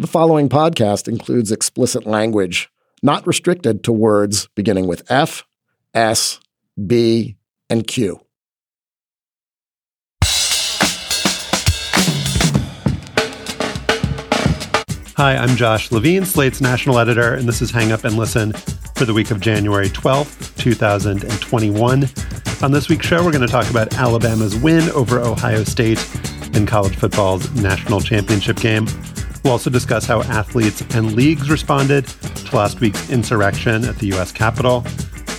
The following podcast includes explicit language, not restricted to words beginning with F, S, B, and Q. Hi, I'm Josh Levin, Slate's national editor, and this is Hang Up and Listen for the week of January 12th, 2021. On this week's show, we're going to talk about Alabama's win over Ohio State in college football's national championship game. We'll also discuss how athletes and leagues responded to last week's insurrection at the U.S. Capitol.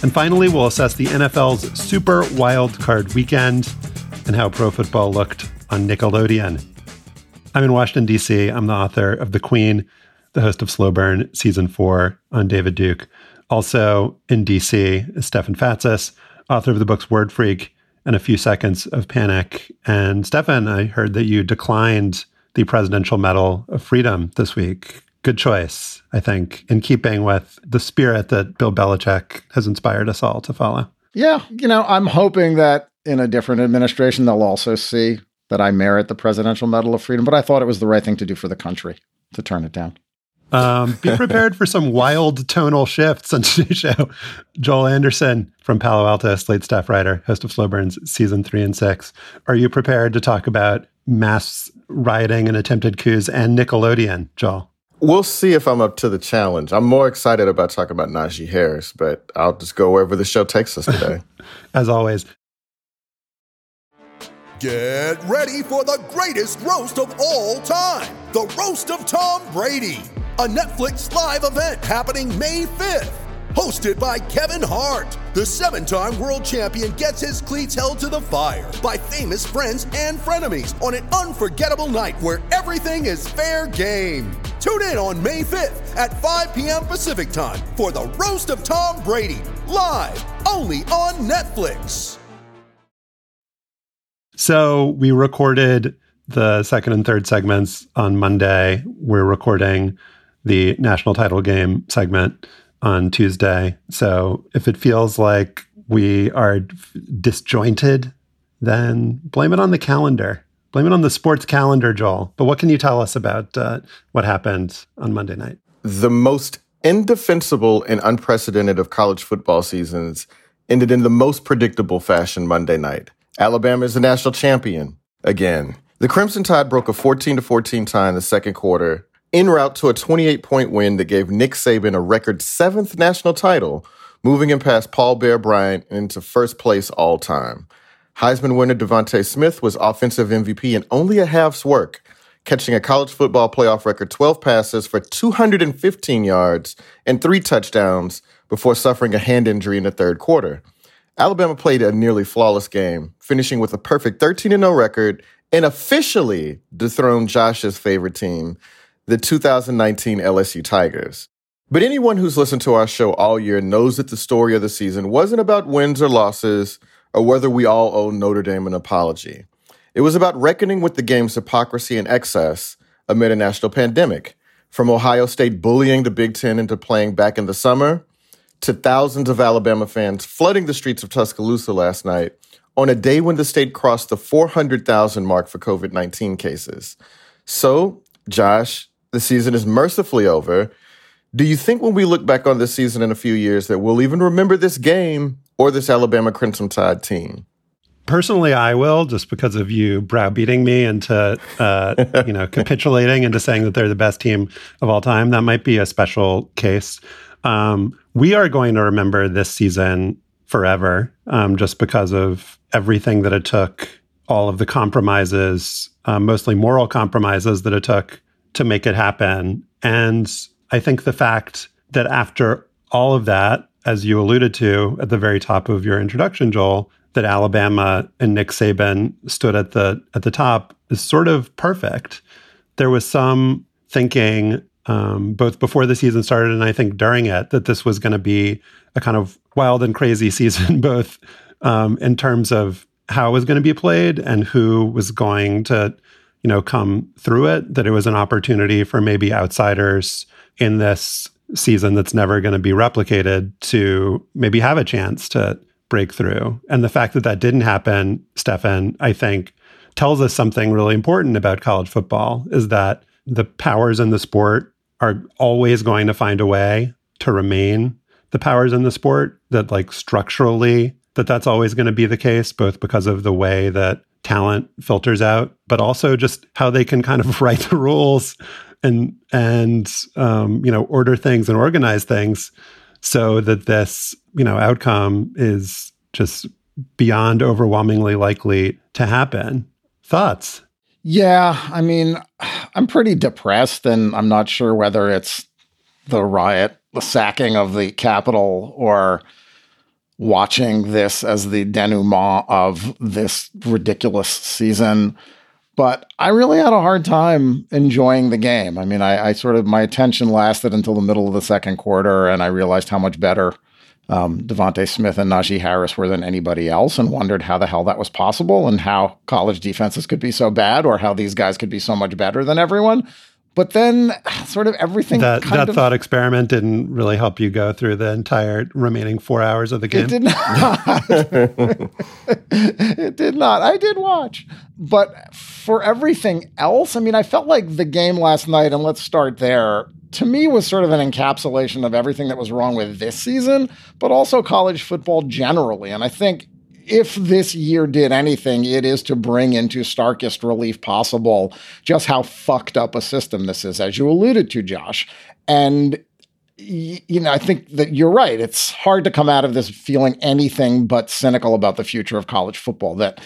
And finally, we'll assess the NFL's Super Wild Card weekend and how pro football looked on Nickelodeon. I'm in Washington, D.C. I'm the author of The Queen, the host of Slow Burn Season 4 on David Duke. Also in D.C. is Stefan Fatsis, author of the books Word Freak and A Few Seconds of Panic. And Stefan, I heard that you declined the Presidential Medal of Freedom this week. Good choice, I think, in keeping with the spirit that Bill Belichick has inspired us all to follow. Yeah, you know, I'm hoping that in a different administration, they'll also see that I merit the Presidential Medal of Freedom, but I thought it was the right thing to do for the country to turn it down. Um, be prepared for some wild tonal shifts on today's show. Joel Anderson from Palo Alto, Slate staff writer, host of Slow Burns season three and six. Are you prepared to talk about mass rioting and attempted coups and Nickelodeon, Joel? We'll see if I'm up to the challenge. I'm more excited about talking about Najee Harris, but I'll just go wherever the show takes us today. As always. Get ready for the greatest roast of all time the Roast of Tom Brady a Netflix live event happening May 5th. Hosted by Kevin Hart, the seven time world champion gets his cleats held to the fire by famous friends and frenemies on an unforgettable night where everything is fair game. Tune in on May 5th at 5 p.m. Pacific time for the Roast of Tom Brady, live only on Netflix. So we recorded the second and third segments on Monday. We're recording the national title game segment on Tuesday. So if it feels like we are disjointed, then blame it on the calendar. Blame it on the sports calendar, Joel. But what can you tell us about uh, what happened on Monday night? The most indefensible and unprecedented of college football seasons ended in the most predictable fashion Monday night. Alabama is the national champion again. The Crimson Tide broke a 14 to 14 tie in the second quarter en route to a 28 point win that gave Nick Saban a record seventh national title, moving him past Paul Bear Bryant into first place all time. Heisman winner DeVonta Smith was offensive MVP in only a half's work, catching a college football playoff record 12 passes for 215 yards and three touchdowns before suffering a hand injury in the third quarter. Alabama played a nearly flawless game, finishing with a perfect 13 0 record and officially dethroned Josh's favorite team, the 2019 LSU Tigers. But anyone who's listened to our show all year knows that the story of the season wasn't about wins or losses or whether we all owe Notre Dame an apology. It was about reckoning with the game's hypocrisy and excess amid a national pandemic, from Ohio State bullying the Big Ten into playing back in the summer to thousands of Alabama fans flooding the streets of Tuscaloosa last night on a day when the state crossed the 400,000 mark for COVID 19 cases. So, Josh, the season is mercifully over. Do you think when we look back on this season in a few years that we'll even remember this game or this Alabama Crimson Tide team? Personally, I will, just because of you browbeating me into, uh, you know, capitulating into saying that they're the best team of all time. That might be a special case. Um, we are going to remember this season forever, um, just because of everything that it took, all of the compromises, um, mostly moral compromises that it took to make it happen. And I think the fact that after all of that, as you alluded to at the very top of your introduction, Joel, that Alabama and Nick Saban stood at the at the top is sort of perfect. There was some thinking um, both before the season started and I think during it that this was going to be a kind of wild and crazy season, both um, in terms of how it was going to be played and who was going to you know, come through it, that it was an opportunity for maybe outsiders in this season that's never going to be replicated to maybe have a chance to break through. And the fact that that didn't happen, Stefan, I think tells us something really important about college football is that the powers in the sport are always going to find a way to remain the powers in the sport that like structurally that that's always going to be the case both because of the way that talent filters out but also just how they can kind of write the rules and and um, you know order things and organize things so that this you know outcome is just beyond overwhelmingly likely to happen. Thoughts? Yeah i mean i'm pretty depressed and i'm not sure whether it's the riot the sacking of the Capitol or watching this as the denouement of this ridiculous season. But I really had a hard time enjoying the game. I mean, I, I sort of my attention lasted until the middle of the second quarter, and I realized how much better um, DeVonta Smith and Najee Harris were than anybody else, and wondered how the hell that was possible, and how college defenses could be so bad, or how these guys could be so much better than everyone. But then, sort of everything. That, that of, thought experiment didn't really help you go through the entire remaining four hours of the game. It did not. it did not. I did watch, but for everything else, I mean, I felt like the game last night, and let's start there. To me, was sort of an encapsulation of everything that was wrong with this season, but also college football generally. And I think if this year did anything, it is to bring into starkest relief possible just how fucked up a system this is, as you alluded to, Josh. And you know, I think that you're right. It's hard to come out of this feeling anything but cynical about the future of college football. That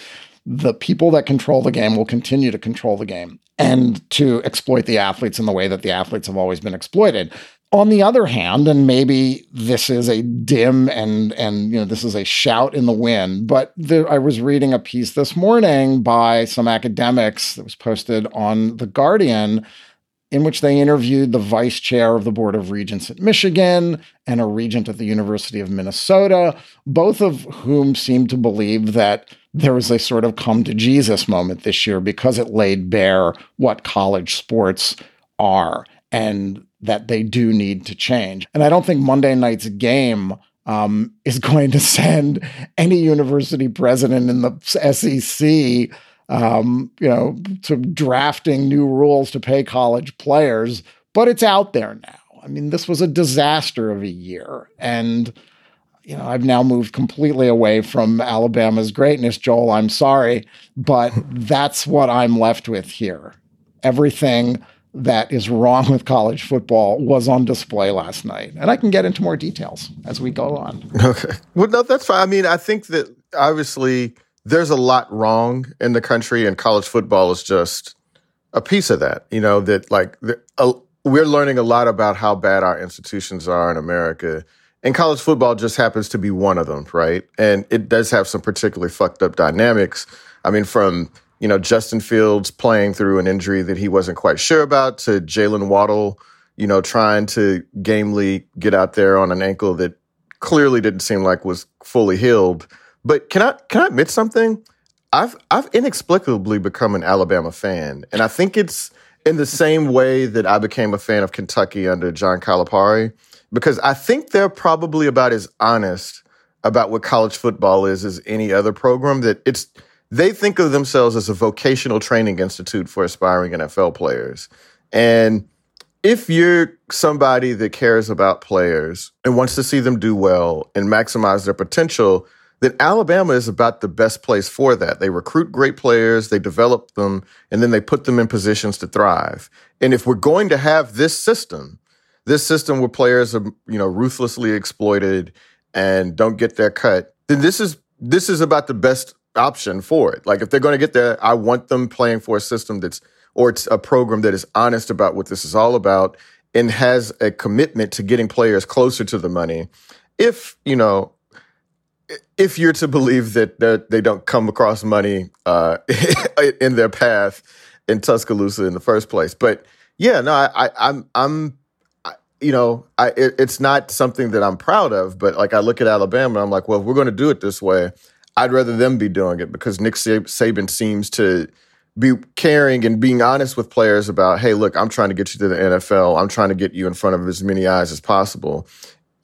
the people that control the game will continue to control the game and to exploit the athletes in the way that the athletes have always been exploited. On the other hand, and maybe this is a dim and and you know this is a shout in the wind, but I was reading a piece this morning by some academics that was posted on the Guardian in which they interviewed the vice chair of the Board of Regents at Michigan and a regent at the University of Minnesota, both of whom seemed to believe that there was a sort of come to Jesus moment this year because it laid bare what college sports are. And that they do need to change. And I don't think Monday night's game um, is going to send any university president in the SEC, um, you know, to drafting new rules to pay college players. But it's out there now. I mean, this was a disaster of a year, and you know, I've now moved completely away from Alabama's greatness, Joel. I'm sorry, but that's what I'm left with here. Everything that is wrong with college football was on display last night. And I can get into more details as we go on. Okay. Well, no, that's fine. I mean, I think that obviously there's a lot wrong in the country, and college football is just a piece of that. You know, that like uh, we're learning a lot about how bad our institutions are in America. And college football just happens to be one of them, right? And it does have some particularly fucked up dynamics. I mean, from you know, Justin Fields playing through an injury that he wasn't quite sure about to Jaylen Waddle, you know, trying to gamely get out there on an ankle that clearly didn't seem like was fully healed. But can I can I admit something? I've I've inexplicably become an Alabama fan, and I think it's in the same way that I became a fan of Kentucky under John Calipari, because I think they're probably about as honest about what college football is as any other program. That it's they think of themselves as a vocational training institute for aspiring NFL players. And if you're somebody that cares about players and wants to see them do well and maximize their potential, then Alabama is about the best place for that. They recruit great players, they develop them, and then they put them in positions to thrive. And if we're going to have this system, this system where players are, you know, ruthlessly exploited and don't get their cut, then this is this is about the best option for it. Like if they're going to get there, I want them playing for a system that's or it's a program that is honest about what this is all about and has a commitment to getting players closer to the money. If, you know, if you're to believe that they don't come across money uh, in their path in Tuscaloosa in the first place, but yeah, no, I, I, I'm, I'm, you know, I, it, it's not something that I'm proud of, but like I look at Alabama, I'm like, well, we're going to do it this way, I'd rather them be doing it because Nick Saban seems to be caring and being honest with players about, hey, look, I'm trying to get you to the NFL. I'm trying to get you in front of as many eyes as possible.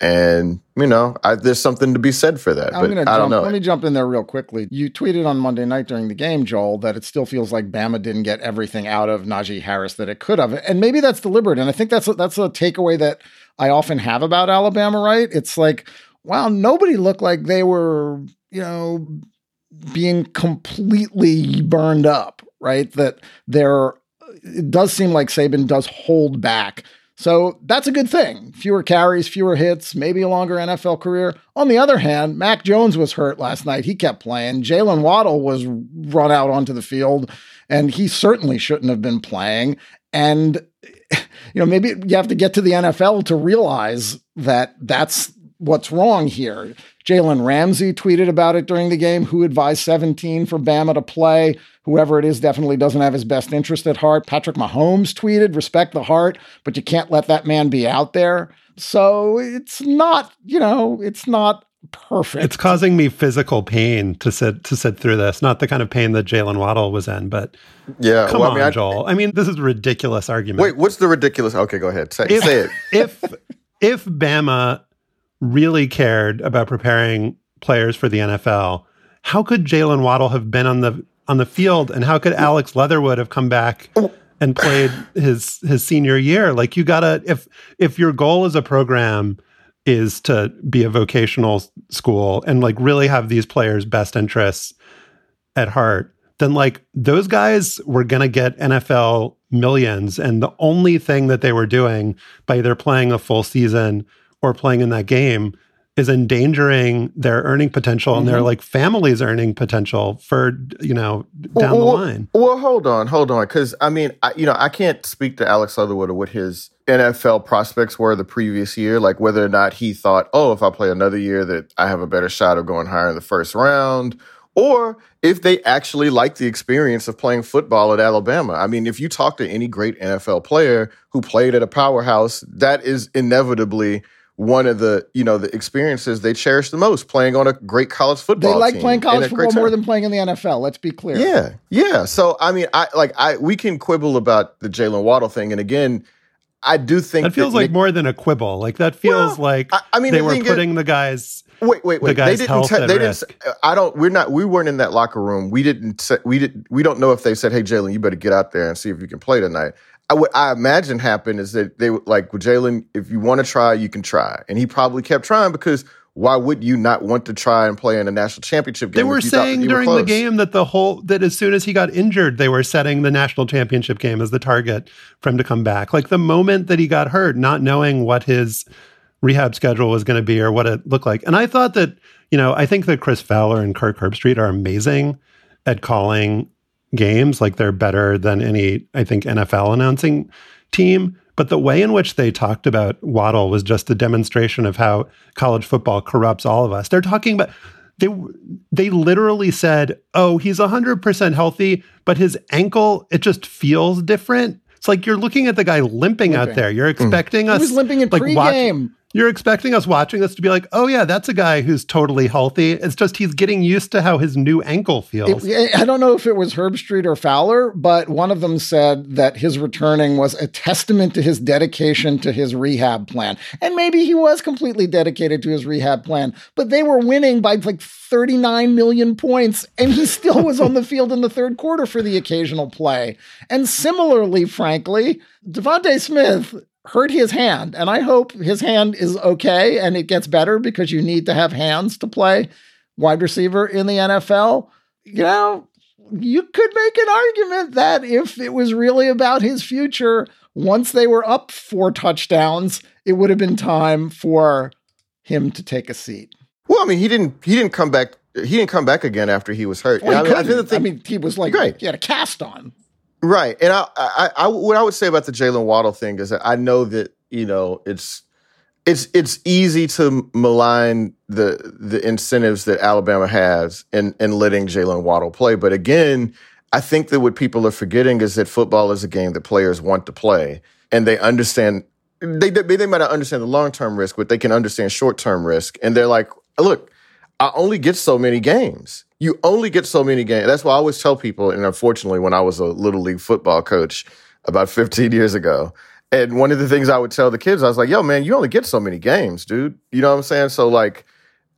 And, you know, I, there's something to be said for that. I'm but gonna I don't know. Let me jump in there real quickly. You tweeted on Monday night during the game, Joel, that it still feels like Bama didn't get everything out of Najee Harris that it could have, and maybe that's deliberate. And I think that's a, that's a takeaway that I often have about Alabama. Right? It's like, wow, nobody looked like they were, you know, being completely burned up. Right? That there, it does seem like Saban does hold back so that's a good thing. Fewer carries, fewer hits, maybe a longer NFL career. On the other hand, Mac Jones was hurt last night. He kept playing. Jaylen Waddle was run out onto the field, and he certainly shouldn't have been playing. And, you know, maybe you have to get to the NFL to realize that that's what's wrong here. Jalen Ramsey tweeted about it during the game. Who advised 17 for Bama to play? Whoever it is definitely doesn't have his best interest at heart. Patrick Mahomes tweeted, respect the heart, but you can't let that man be out there. So it's not, you know, it's not perfect. It's causing me physical pain to sit to sit through this. Not the kind of pain that Jaylen Waddle was in, but yeah, come well, on, I mean, Joel. I mean, this is a ridiculous argument. Wait, what's the ridiculous? Okay, go ahead. Say, if, say it. if if Bama really cared about preparing players for the NFL, how could Jaylen Waddle have been on the on the field, and how could Alex Leatherwood have come back and played his his senior year? Like you gotta if if your goal as a program is to be a vocational school and like really have these players' best interests at heart, then like those guys were gonna get NFL millions, and the only thing that they were doing by either playing a full season or playing in that game is endangering their earning potential and mm-hmm. their like family's earning potential for you know down well, the line. Well, hold on, hold on, because I mean, I, you know, I can't speak to Alex Leatherwood or what his NFL prospects were the previous year, like whether or not he thought, oh, if I play another year, that I have a better shot of going higher in the first round. Or if they actually like the experience of playing football at Alabama. I mean, if you talk to any great NFL player who played at a powerhouse, that is inevitably one of the you know the experiences they cherish the most playing on a great college football. They like team playing college football more than playing in the NFL. Let's be clear. Yeah, yeah. So I mean, I like I we can quibble about the Jaylen Waddle thing, and again, I do think that feels that like Nick, more than a quibble. Like that feels well, like I, I, mean they were putting is, the guys. Wait, wait, wait. The they didn't. Te- they risk. didn't. I don't. We're not. We weren't in that locker room. We didn't. Say, we did. We don't know if they said, "Hey, Jaylen, you better get out there and see if you can play tonight." I, what I imagine happened is that they like with Jaylen, if you want to try, you can try, and he probably kept trying because why would you not want to try and play in a national championship game? They were saying during were the game that the whole that as soon as he got injured, they were setting the national championship game as the target for him to come back. Like the moment that he got hurt, not knowing what his rehab schedule was going to be or what it looked like. And I thought that, you know, I think that Chris Fowler and Kirk Herbstreit are amazing at calling games. Like they're better than any, I think, NFL announcing team. But the way in which they talked about Waddle was just a demonstration of how college football corrupts all of us. They're talking about they they literally said, "Oh, he's 100% healthy, but his ankle it just feels different." It's like you're looking at the guy limping, limping. out there. You're expecting mm. us He was limping in like, pregame. Watch, you're expecting us watching this to be like, oh yeah, that's a guy who's totally healthy. It's just he's getting used to how his new ankle feels. It, I don't know if it was Herbstreit or Fowler, but one of them said that his returning was a testament to his dedication to his rehab plan. And maybe he was completely dedicated to his rehab plan, but they were winning by like 39 million points, and he still was on the field in the third quarter for the occasional play. And similarly, frankly, DeVonta Smith hurt his hand. And I hope his hand is okay and it gets better because you need to have hands to play wide receiver in the NFL. You know, you could make an argument that if it was really about his future, once they were up four touchdowns, it would have been time for him to take a seat. Well, I mean, he didn't. He didn't come back. He didn't come back again after he was hurt. Well, I, mean, I, I, mean, he was like, right. he had a cast on. Right. And I, I, I, what I would say about the Jaylen Waddle thing is that I know that, you know, it's, it's, it's easy to malign the, the incentives that Alabama has in, in letting Jaylen Waddle play. But again, I think that what people are forgetting is that football is a game that players want to play and they understand, they, they, might not understand the long-term risk, but they can understand short-term risk. And they're like, look, I only get so many games you only get so many games. That's why I always tell people, and unfortunately, when I was a little league football coach about 15 years ago, And one of the things I would tell the kids, I was like, yo, man, you only get so many games, dude. You know what I'm saying? So like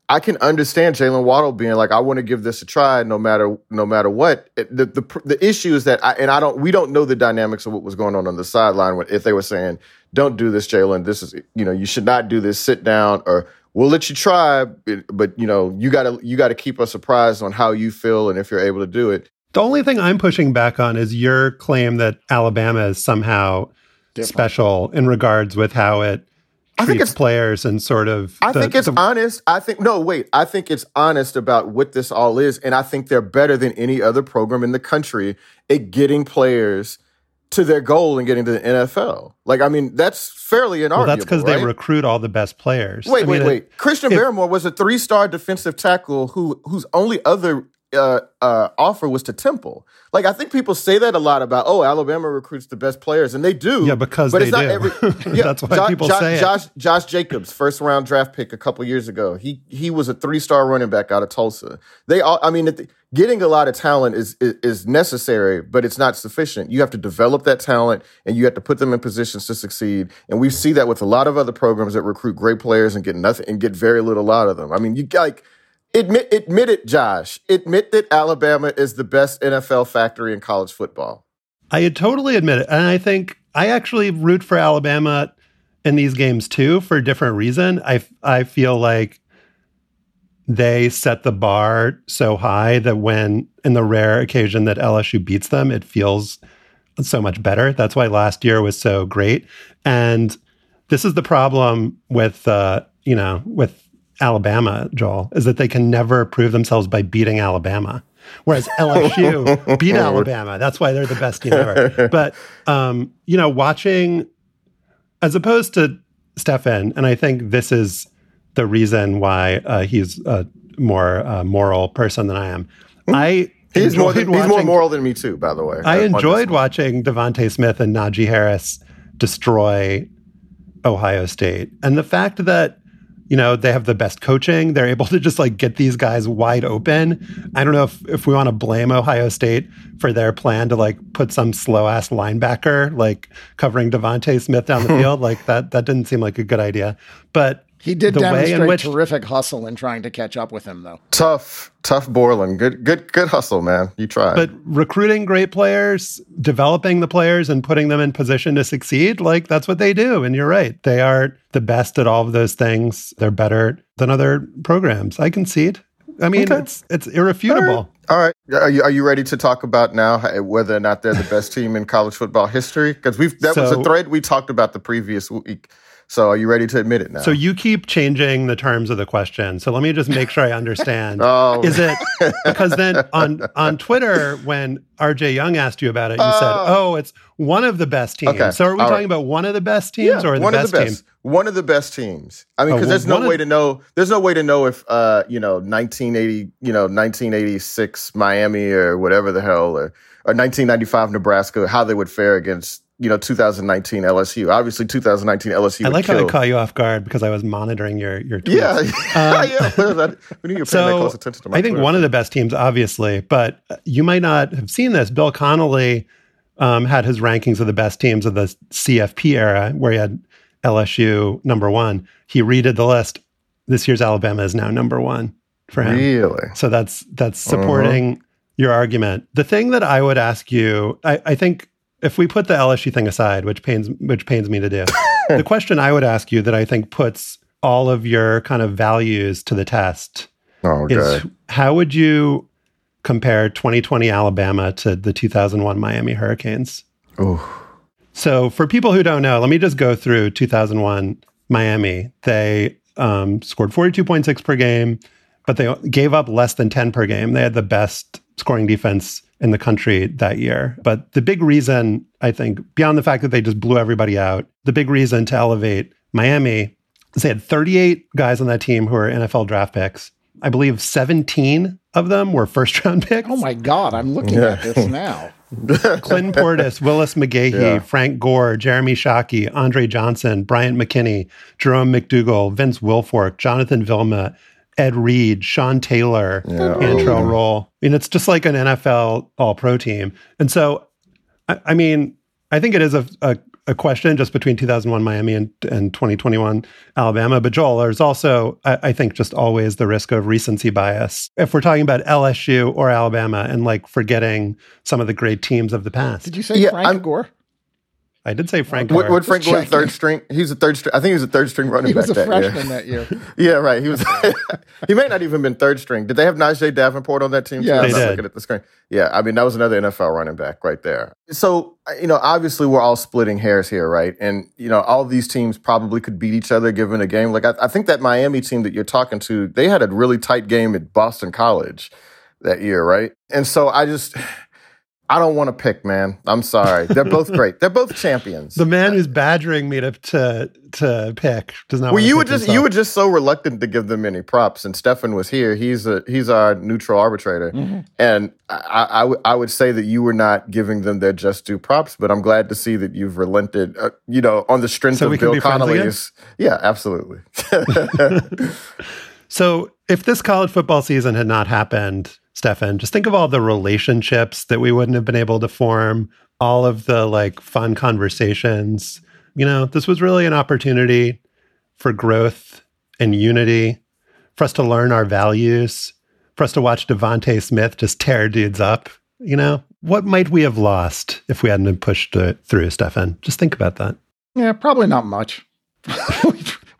I can understand Jaylen Waddle being like, I want to give this a try, no matter no matter what. The, the the issue is that, I, and I don't, we don't know the dynamics of what was going on on the sideline. If they were saying, "Don't do this, Jaylen. This is, you know, you should not do this. Sit down," or "We'll let you try, but you know, you gotta you gotta keep us surprised on how you feel and if you're able to do it." The only thing I'm pushing back on is your claim that Alabama is somehow Different. special in regards with how it I think it's players and sort of. I the, think it's the, honest. I think no, wait. I think it's honest about what this all is, and I think they're better than any other program in the country at getting players to their goal in getting to the NFL. Like, I mean, that's fairly inarguable. Well, that's because right? they recruit all the best players. Wait, I wait, mean, wait. It, Christian it, Barmore was a three-star defensive tackle who whose only other uh, uh, offer was to Temple. Like I think people say that a lot about oh Alabama recruits the best players and they do. Yeah, because but it's not do. every. Yeah, That's why people Josh, say Josh, it. Josh Jacobs, first round draft pick a couple years ago. He he was a three star running back out of Tulsa. They all. I mean, getting a lot of talent is, is is necessary, but it's not sufficient. You have to develop that talent and you have to put them in positions to succeed. And we see that with a lot of other programs that recruit great players and get nothing and get very little out of them. I mean, you like Admit, admit it, Josh. Admit that Alabama is the best NFL factory in college football. I totally admit it. And I think I actually root for Alabama in these games too for a different reason. I, I feel like they set the bar so high that when, in the rare occasion that LSU beats them, it feels so much better. That's why last year was so great. And this is the problem with, uh, you know, with Alabama, Joel, is that they can never prove themselves by beating Alabama. Whereas LSU beat Alabama. That's why they're the best team ever. But um, you know, watching as opposed to Stefan, and I think this is the reason why uh, he's a more uh, moral person than I am. Hmm. I he's more than, watching, he's more moral than me too. By the way, I, I enjoyed watching DeVonta Smith and Najee Harris destroy Ohio State, and the fact that you know, they have the best coaching. They're able to just like get these guys wide open. I don't know if, if we want to blame Ohio State for their plan to like put some slow ass linebacker like covering DeVonta Smith down the field. Like that that didn't seem like a good idea. But he did demonstrate which, terrific hustle in trying to catch up with him, though. Tuf, Tuf Borland. Good, good, good hustle, man. You tried. But recruiting great players, developing the players, and putting them in position to succeed, like that's what they do. And you're right; they are the best at all of those things. They're better than other programs. I concede. I mean, okay. it's it's irrefutable. All right. All right. Are you are you ready to talk about now whether or not they're the best team in college football history? Because we've that so, was a thread we talked about the previous week. So are you ready to admit it now? So you keep changing the terms of the question. So let me just make sure I understand. oh. Is it because then on on Twitter when RJ Young asked you about it, you uh, said, "Oh, it's one of the best teams." Okay. So are we All talking right. about one of the best teams yeah, or the one best, of the best team? One of the best teams. I mean, because oh, there's no way to know. There's no way to know if uh, you know 1980, you know 1986 Miami or whatever the hell or or 1995 Nebraska, how they would fare against you know 2019 LSU. Obviously, 2019 LSU. I like how I caught you off guard because I was monitoring your your tweets. Yeah, um, yeah. When you're so close attention to my I think Twitter. one of the best teams, obviously, but you might not have seen this. Bill Connolly um, had his rankings of the best teams of the CFP era, where he had LSU number one. He redid the list. This year's Alabama is now number one for him. Really? So that's that's uh-huh. supporting. Uh-huh. Your argument. The thing that I would ask you, I, I think if we put the LSU thing aside, which pains which pains me to do, the question I would ask you that I think puts all of your kind of values to the test oh, is how would you compare 2020 Alabama to the 2001 Miami Hurricanes? Oh. So for people who don't know, let me just go through 2001 Miami. They um, scored 42.6 per game, but they gave up less than 10 per game. They had the best scoring defense in the country that year. But the big reason, I think, beyond the fact that they just blew everybody out, the big reason to elevate Miami is they had 38 guys on that team who were NFL draft picks. I believe 17 of them were first round picks. Oh my God, I'm looking yeah. at this now. Clint Portis, Willis McGahee, yeah. Frank Gore, Jeremy Shockey, Andre Johnson, Bryant McKinnie, Jerome McDougle, Vince Wilfork, Jonathan Vilma, Ed Reed, Sean Taylor, yeah. Antrel oh, Rolle. I mean, it's just like an NFL all pro team. And so, I, I, mean, I think it is a, a, a question just between 2001 Miami and, and 2021 Alabama. But Joel, there's also, I, I, think, just always the risk of recency bias. If we're talking about LSU or Alabama and like forgetting some of the great teams of the past. Did you say yeah, Frank I'm, Gore? I did say Frank. What, what Frank Gore third string? He was a third string. I think he was a third string running he back. He was a freshman that year. That year. yeah, right. He was. he may not even been third string. Did they have Najeh Davenport on that team? Yeah, too? they did. Looking at the screen. Yeah, I mean that was another NFL running back right there. So you know, obviously we're all splitting hairs here, right? And you know, all these teams probably could beat each other given a game. Like I, I think that Miami team that you're talking to, they had a really tight game at Boston College that year, right? And so I just. I don't want to pick, man. I'm sorry. They're both great. They're both champions. The man who's badgering me to to, to pick does not. Well, you were just himself. you were just so reluctant to give them any props, and Stefan was here. He's a he's our neutral arbitrator, mm-hmm. and I, I, w- I would say that you were not giving them their just due props. But I'm glad to see that you've relented. Uh, you know, on the strength so of Bill Connolly's. Yeah, absolutely. so if this college football season had not happened Stefan, just think of all the relationships that we wouldn't have been able to form, all of the like fun conversations. You know, this was really an opportunity for growth and unity, for us to learn our values, for us to watch DeVonta Smith just tear dudes up. You know, what might we have lost if we hadn't been pushed through, Stefan? Just think about that. Yeah, probably not much.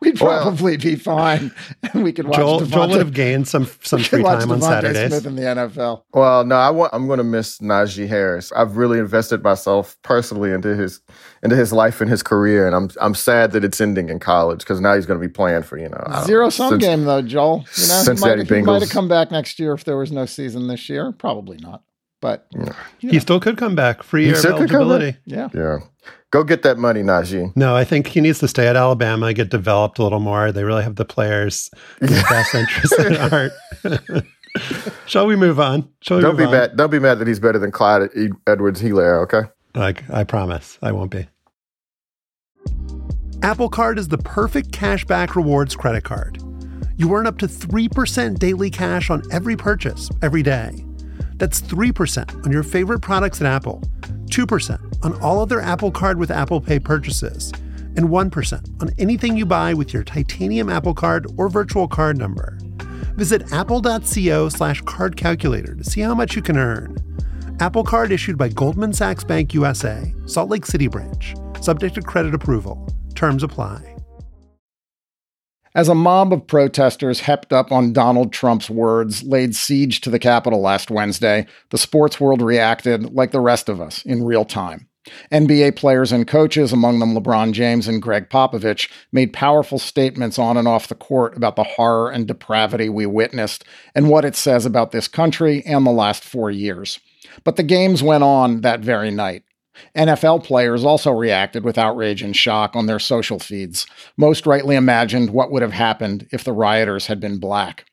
we'd probably well, be fine. we could watch. Joel, DeVonta, Joel would have gained some some free time on Saturdays. Smith in the NFL. Well, no, I want, I'm going to miss Najee Harris. I've really invested myself personally into his into his life and his career, and I'm I'm sad that it's ending in college because now he's going to be playing for you know zero sum game though, Joel. You know, Cincinnati he might, Bengals. He might have come back next year if there was no season this year. Probably not, but yeah. he still could come back. Free year eligibility. Yeah, yeah. Go get that money, Najee. No, I think he needs to stay at Alabama, get developed a little more. They really have the players in the best interest at heart. Shall we move on? Shall we don't be on? mad. Don't be mad that he's better than Clyde Edwards Helaire. Okay. Like I promise, I won't be. Apple Card is the perfect cashback rewards credit card. You earn up to three percent daily cash on every purchase every day. That's three percent on your favorite products at Apple 2% on all other Apple Card with Apple Pay purchases, and 1% on anything you buy with your titanium Apple Card or virtual card number. Visit apple.co slash card calculator to see how much you can earn. Apple Card issued by Goldman Sachs Bank USA, Salt Lake City branch, subject to credit approval. Terms apply. As a mob of protesters hepped up on Donald Trump's words laid siege to the Capitol last Wednesday, the sports world reacted like the rest of us in real time. NBA players and coaches, among them LeBron James and Gregg Popovich, made powerful statements on and off the court about the horror and depravity we witnessed and what it says about this country and the last four years. But the games went on that very night. NFL players also reacted with outrage and shock on their social feeds. Most rightly imagined what would have happened if the rioters had been black.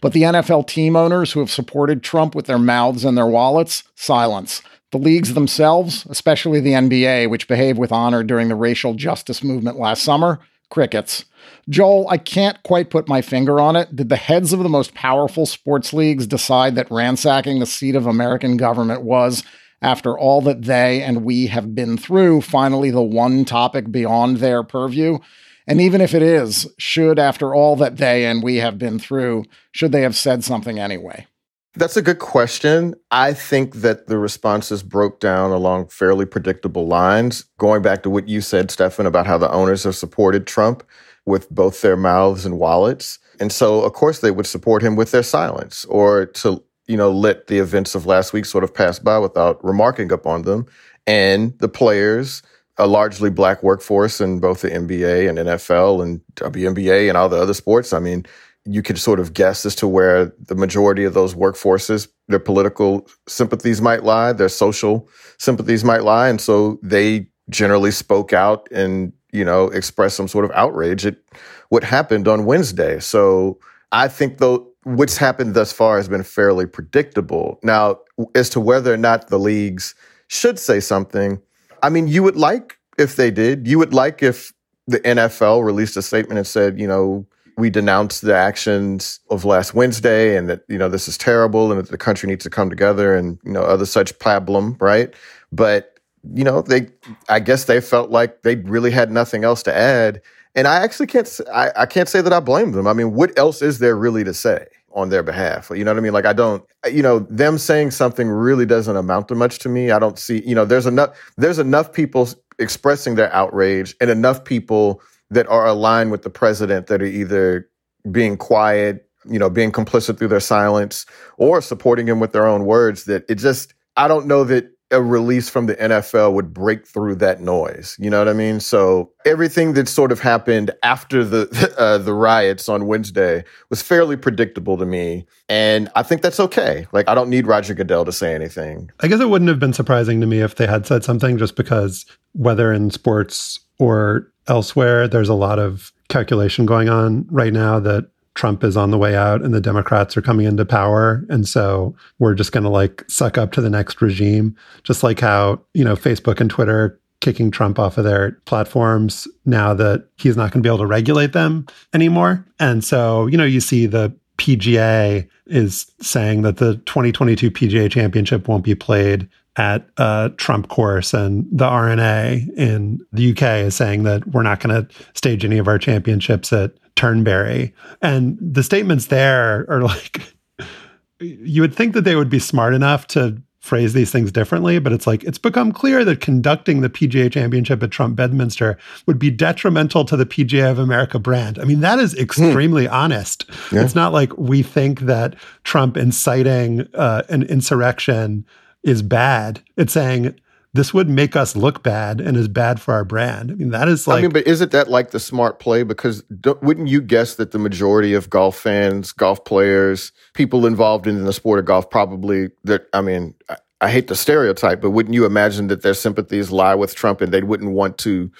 But the NFL team owners who have supported Trump with their mouths and their wallets, silence. The leagues themselves, especially the NBA, which behaved with honor during the racial justice movement last summer, crickets. Joel, I can't quite put my finger on it. Did the heads of the most powerful sports leagues decide that ransacking the seat of American government was after all that they and we have been through, finally the one topic beyond their purview? And even if it is, should, after all that they and we have been through, should they have said something anyway? That's a good question. I think that the responses broke down along fairly predictable lines. Going back to what you said, Stefan, about how the owners have supported Trump with both their mouths and wallets. And so, of course, they would support him with their silence or to you know, let the events of last week sort of pass by without remarking upon them. And the players, a largely black workforce in both the NBA and NFL and WNBA and all the other sports. I mean, you could sort of guess as to where the majority of those workforces, their political sympathies might lie, their social sympathies might lie. And so they generally spoke out and, you know, expressed some sort of outrage at what happened on Wednesday. So I think though what's happened thus far has been fairly predictable. Now, as to whether or not the leagues should say something, I mean, you would like if they did. You would like if the NFL released a statement and said, you know, we denounce the actions of last Wednesday and that, you know, this is terrible and that the country needs to come together and, you know, other such pablum, right? But you know, they, I guess they felt like they really had nothing else to add. And I actually can't, I, I can't say that I blame them. I mean, what else is there really to say on their behalf? You know what I mean? Like, I don't, you know, them saying something really doesn't amount to much to me. I don't see, you know, there's enough, there's enough people expressing their outrage and enough people that are aligned with the president that are either being quiet, you know, being complicit through their silence or supporting him with their own words that it just, I don't know that a release from the NFL would break through that noise. You know what I mean? So everything that sort of happened after the uh, the riots on Wednesday was fairly predictable to me, and I think that's okay. Like I don't need Roger Goodell to say anything. I guess it wouldn't have been surprising to me if they had said something, just because whether in sports or elsewhere, there's a lot of calculation going on right now that Trump is on the way out and the Democrats are coming into power. And so we're just going to like suck up to the next regime, just like how, you know, Facebook and Twitter kicking Trump off of their platforms now that he's not going to be able to regulate them anymore. And so, you know, you see the PGA is saying that the 2022 PGA championship won't be played at a Trump course, and the R&A in the UK is saying that we're not going to stage any of our championships at Turnberry. And the statements there are like, you would think that they would be smart enough to phrase these things differently, but it's like it's become clear that conducting the PGA Championship at Trump Bedminster would be detrimental to the PGA of America brand. I mean, that is hmm. extremely honest. Yeah. It's not like we think that Trump inciting uh, an insurrection is bad. It's saying this would make us look bad and is bad for our brand. I mean, that is like. I mean, but isn't that like the smart play? Because wouldn't you guess that the majority of golf fans, golf players, people involved in the sport of golf probably that, I mean, I, I hate the stereotype, but wouldn't you imagine that their sympathies lie with Trump and they wouldn't want to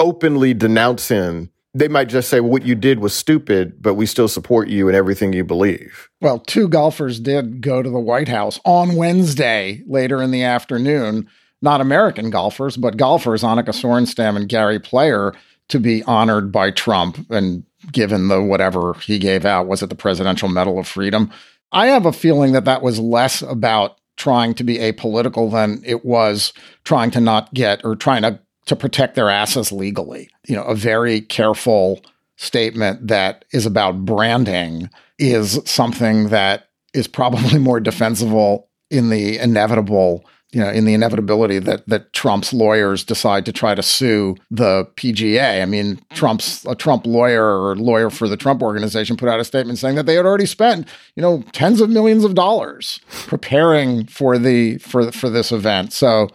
openly denounce him they might just say, well, what you did was stupid, but we still support you and everything you believe. Well, two golfers did go to the White House on Wednesday later in the afternoon. Not American golfers, but golfers, Annika Sorenstam and Gary Player, to be honored by Trump and given the whatever he gave out. Was it the Presidential Medal of Freedom? I have a feeling that that was less about trying to be apolitical than it was trying to not get or trying to to protect their asses legally. You know, a very careful statement that is about branding is something that is probably more defensible in the inevitable you know, in the inevitability that that Trump's lawyers decide to try to sue the PGA. I mean, Trump's a Trump lawyer or lawyer for the Trump organization put out a statement saying that they had already spent, you know, tens of millions of dollars preparing for the for for this event. So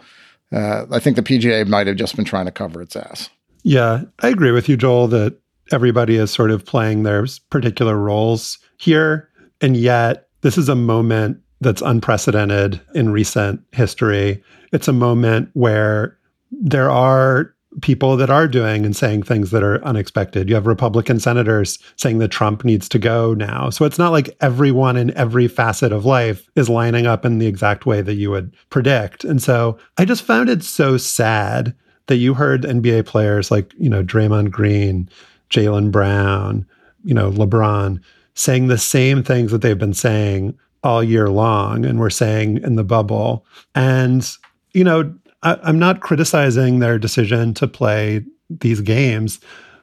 uh, I think the PGA might have just been trying to cover its ass. Yeah, I agree with you, Joel, that everybody is sort of playing their particular roles here. And yet, this is a moment that's unprecedented in recent history. It's a moment where there are people that are doing and saying things that are unexpected. You have Republican senators saying that Trump needs to go now. So it's not like everyone in every facet of life is lining up in the exact way that you would predict. And so I just found it so sad that you heard NBA players like, you know, Draymond Green, Jaylen Brown, you know, LeBron saying the same things that they've been saying all year long and we're saying in the bubble. And, you know, I, I'm not criticizing their decision to play these games,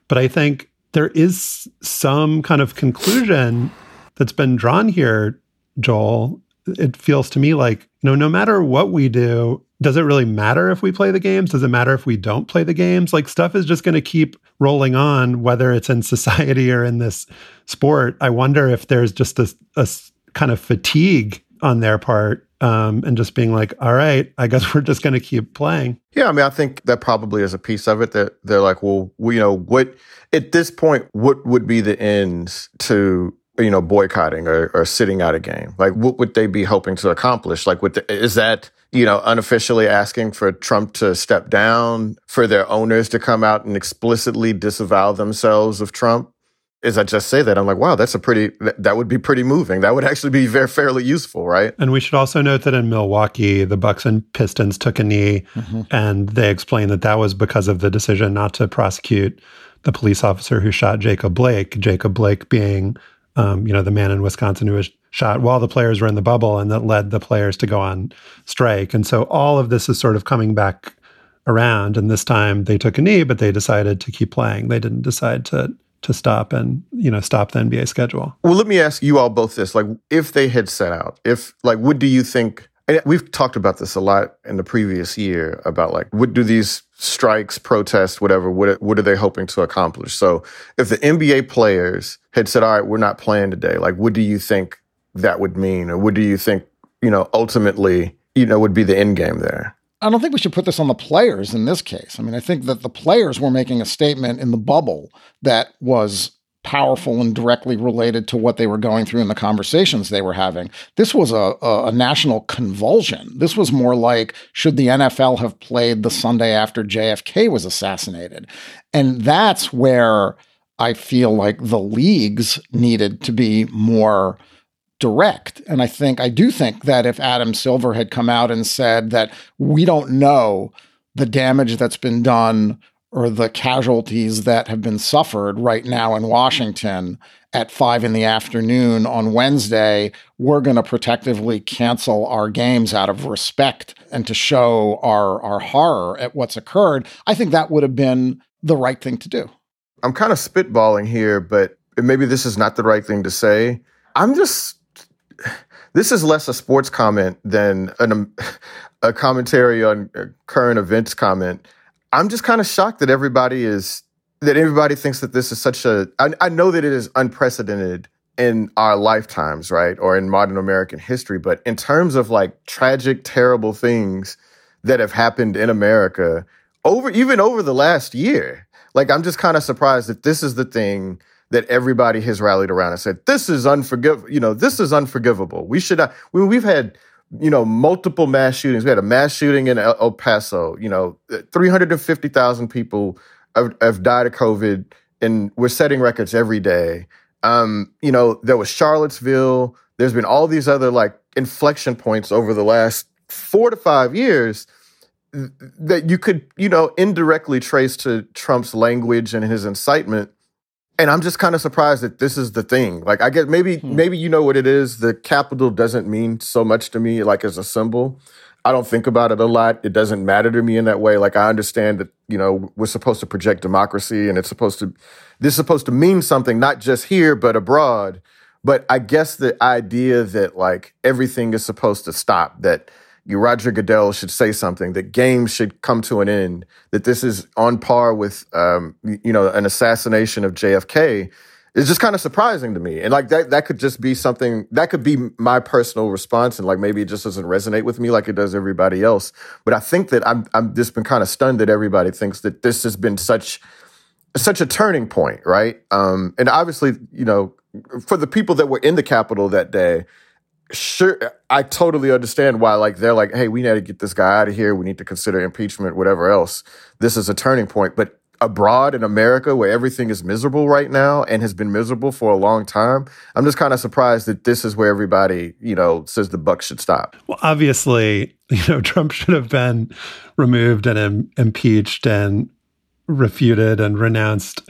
but I think there is some kind of conclusion that's been drawn here, Joel. It feels to me like, you know, no matter what we do, does it really matter if we play the games? Does it matter if we don't play the games? Like stuff is just going to keep rolling on, whether it's in society or in this sport. I wonder if there's just a, a kind of fatigue on their part um, and just being like, all right, I guess we're just going to keep playing. Yeah, I mean, I think that probably is a piece of it that they're like, well, you know, what at this point, what would be the ends to you know boycotting or, or sitting out a game? Like, what would they be hoping to accomplish? Like, what the, is that? You know, unofficially asking for Trump to step down, for their owners to come out and explicitly disavow themselves of Trump as I just say that, I'm like, wow, that's a pretty, that would be pretty moving. That would actually be very, fairly useful, right? And we should also note that in Milwaukee, the Bucks and Pistons took a knee mm-hmm. and they explained that that was because of the decision not to prosecute the police officer who shot Jacob Blake, Jacob Blake being, um, you know, the man in Wisconsin who was shot while the players were in the bubble and that led the players to go on strike. And so all of this is sort of coming back around. And this time they took a knee, but they decided to keep playing. They didn't decide to to stop and you know stop the NBA schedule. Well, let me ask you all both this: like, if they had set out, if like, what do you think? we've talked about this a lot in the previous year about like, what do these strikes, protests, whatever, what what are they hoping to accomplish? So, if the NBA players had said, "All right, we're not playing today," like, what do you think that would mean, or what do you think you know ultimately you know would be the end game there? I don't think we should put this on the players in this case. I mean, I think that the players were making a statement in the bubble that was powerful and directly related to what they were going through in the conversations they were having. This was a, a, a, national convulsion. This was more like should the NFL have played the Sunday after JFK was assassinated? And that's where I feel like the leagues needed to be more direct. And I think, I do think that if Adam Silver had come out and said that we don't know the damage that's been done or the casualties that have been suffered right now in Washington at five in the afternoon on Wednesday, we're going to protectively cancel our games out of respect and to show our, our horror at what's occurred. I think that would have been the right thing to do. I'm kind of spitballing here, but maybe this is not the right thing to say. I'm just this is less a sports comment than an, um, a commentary on current events comment. I'm just kind of shocked that everybody is that everybody thinks that this is such a. I, I know that it is unprecedented in our lifetimes, right, or in modern American history. But in terms of like tragic, terrible things that have happened in America over even over the last year, like I'm just kind of surprised that this is the thing that everybody has rallied around and said, this is unforgivable. You know, this is unforgivable. We should not, we, we've had, you know, multiple mass shootings. We had a mass shooting in El Paso, you know, 350,000 people have, have, died of COVID and we're setting records every day. Um, you know, there was Charlottesville. There's been all these other like inflection points over the last four to five years that you could, you know, indirectly trace to Trump's language and his incitement and I'm just kind of surprised that this is the thing. Like, I guess maybe hmm. maybe you know what it is. The capital doesn't mean so much to me, like as a symbol. I don't think about it a lot. It doesn't matter to me in that way. Like I understand that you know we're supposed to project democracy, and it's supposed to this is supposed to mean something, not just here but abroad. But I guess the idea that like everything is supposed to stop, that Roger Goodell should say something, that games should come to an end, that this is on par with, um, you know, an assassination of JFK is just kind of surprising to me. And like that, that could just be something that could be my personal response. And like maybe it just doesn't resonate with me like it does everybody else. But I think that I'm, I'm just been kind of stunned that everybody thinks that this has been such, such a turning point, right? Um, and obviously, you know, for the people that were in the Capitol that day, sure i totally understand why like they're like hey we need to get this guy out of here. We need to consider impeachment whatever else. This is a turning point. But abroad in america where everything is miserable right now and has been miserable for a long time i'm just kind of surprised that this is where everybody you know says the buck should stop. Well obviously you know trump should have been removed and Im- impeached and refuted and renounced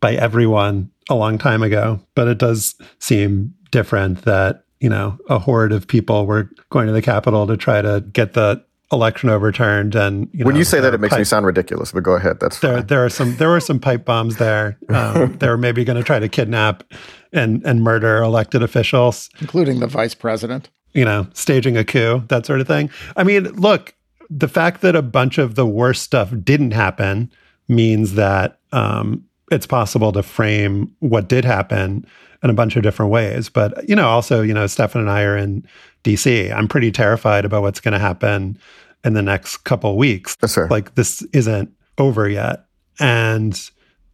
by everyone a long time ago. But it does seem different that you know, a horde of people were going to the Capitol to try to get the election overturned. And you when know, you say that, it makes pipe, me sound ridiculous. But go ahead. That's there. Fine. There are some. There were some pipe bombs there. Um, they were maybe going to try to kidnap and and murder elected officials, including the vice president. You know, staging a coup, that sort of thing. I mean, look, the fact that a bunch of the worst stuff didn't happen means that um, it's possible to frame what did happen in a bunch of different ways. But, you know, also, you know, Stefan and I are in DC. I'm pretty terrified about what's going to happen in the next couple weeks. Yes. Like this isn't over yet. And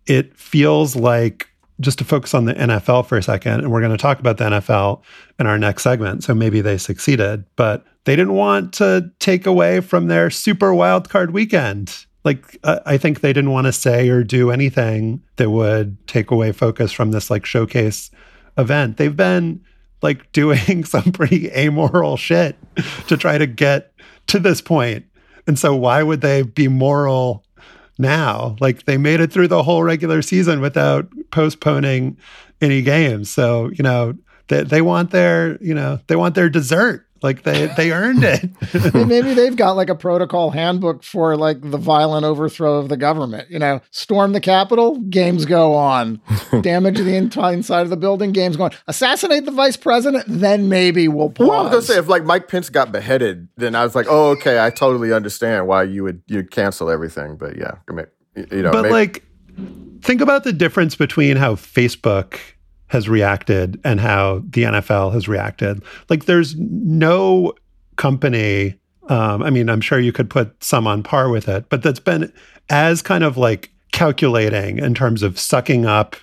it feels like just to focus on the NFL for a second, and we're going to talk about the NFL in our next segment. So maybe they succeeded, but they didn't want to take away from their super wild card weekend like uh, i think they didn't want to say or do anything that would take away focus from this like showcase event. They've been like doing some pretty amoral shit to try to get to this point. And so why would they be moral now? Like they made it through the whole regular season without postponing any games. So you know they, they want their you know they want their dessert Like they they earned it. Maybe they've got like a protocol handbook for like the violent overthrow of the government. You know, storm the Capitol, games go on. Damage the entire inside of the building, games go on. Assassinate the vice president, then maybe we'll pause. Well, I was gonna say if like Mike Pence got beheaded, then I was like, oh, okay, I totally understand why you would you'd cancel everything. But yeah, you know, but maybe- like, think about the difference between how Facebook has reacted and how the NFL has reacted. Like, there's no company. Um, I mean, I'm sure you could put some on par with it, but that's been as kind of like calculating in terms of sucking up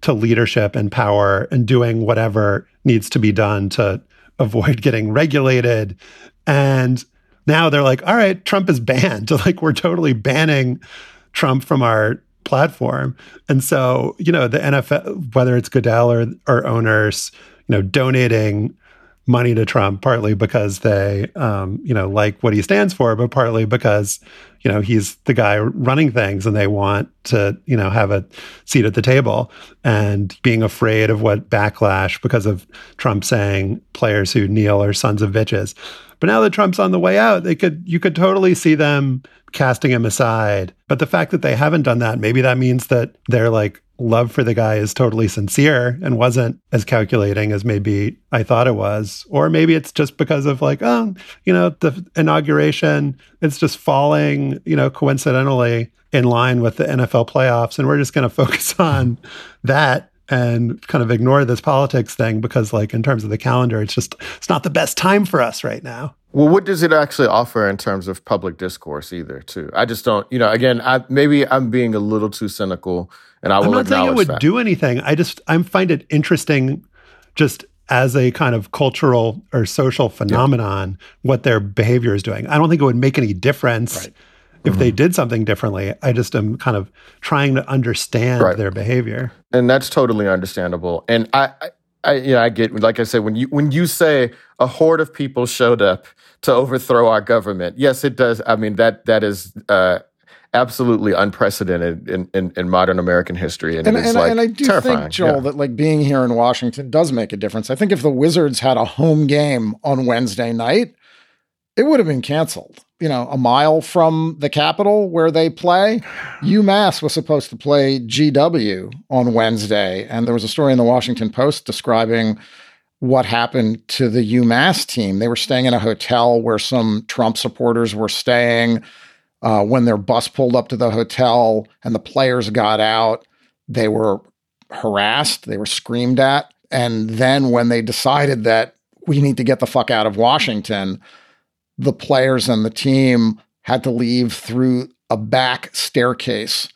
to leadership and power and doing whatever needs to be done to avoid getting regulated. And now they're like, all right, Trump is banned. like, we're totally banning Trump from our platform. And so, you know, the NFL, whether it's Goodell or, or owners, you know, donating money to Trump partly because they, um, you know, like what he stands for, but partly because, you know, he's the guy running things and they want to, you know, have a seat at the table and being afraid of what backlash because of Trump saying players who kneel are sons of bitches. But now that Trump's on the way out, they could you could totally see them casting him aside. But the fact that they haven't done that, maybe that means that their like love for the guy is totally sincere and wasn't as calculating as maybe I thought it was. Or maybe it's just because of like, oh, you know, the inauguration, it's just falling, you know, coincidentally in line with the NFL playoffs. And we're just going to focus on that and kind of ignore this politics thing because like in terms of the calendar it's just it's not the best time for us right now. Well what does it actually offer in terms of public discourse either too? I just don't you know again i maybe i'm being a little too cynical and i will i'm not saying it would that. do anything. I just i find it interesting just as a kind of cultural or social phenomenon yeah. what their behavior is doing. I don't think it would make any difference right if mm-hmm. they did something differently. I just am kind of trying to understand right. their behavior. And that's totally understandable. And I, I, I, you know, I get, like I said, when you when you say a horde of people showed up to overthrow our government, yes, it does. I mean that that is uh, absolutely unprecedented in, in, in, modern American history, and, and, and, like and I do terrifying. think Joel yeah. that like being here in Washington does make a difference. I think if the Wizards had a home game on Wednesday night, it would have been canceled you know, a mile from the Capitol where they play. UMass was supposed to play GW on Wednesday, and there was a story in the Washington Post describing what happened to the UMass team. They were staying in a hotel where some Trump supporters were staying. Uh, when their bus pulled up to the hotel and the players got out, they were harassed, they were screamed at. And then when they decided that we need to get the fuck out of Washington, the players and the team had to leave through a back staircase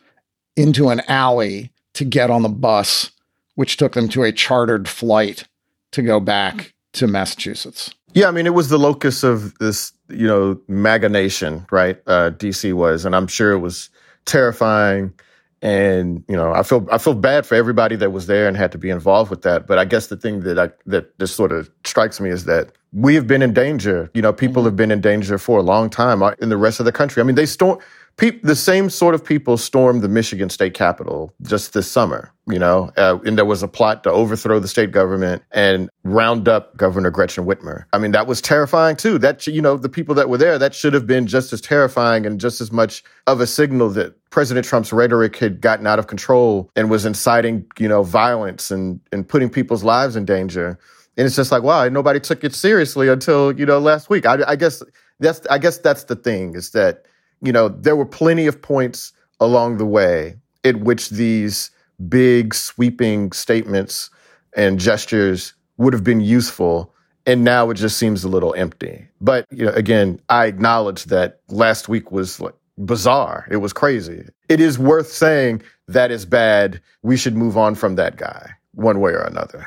into an alley to get on the bus, which took them to a chartered flight to go back to Massachusetts. Yeah, I mean, it was the locus of this, you know, MAGA nation, right? Uh, DC was, and I'm sure it was terrifying. And you know, I feel I feel bad for everybody that was there and had to be involved with that. But I guess the thing that I that just sort of strikes me is that we have been in danger. You know, people mm-hmm. have been in danger for a long time uh, in the rest of the country. I mean, they storm pe- the same sort of people stormed the Michigan state capitol just this summer. You know, uh, and there was a plot to overthrow the state government and round up Governor Gretchen Whitmer. I mean, that was terrifying too. That you know, the people that were there, that should have been just as terrifying and just as much of a signal that President Trump's rhetoric had gotten out of control and was inciting, you know, violence and and putting people's lives in danger. And it's just like, wow, nobody took it seriously until, you know, last week. I, I guess that's, I guess that's the thing is that, you know, there were plenty of points along the way at which these big sweeping statements and gestures would have been useful. And now it just seems a little empty. But, you know, again, I acknowledge that last week was like bizarre. It was crazy. It is worth saying that is bad. We should move on from that guy one way or another.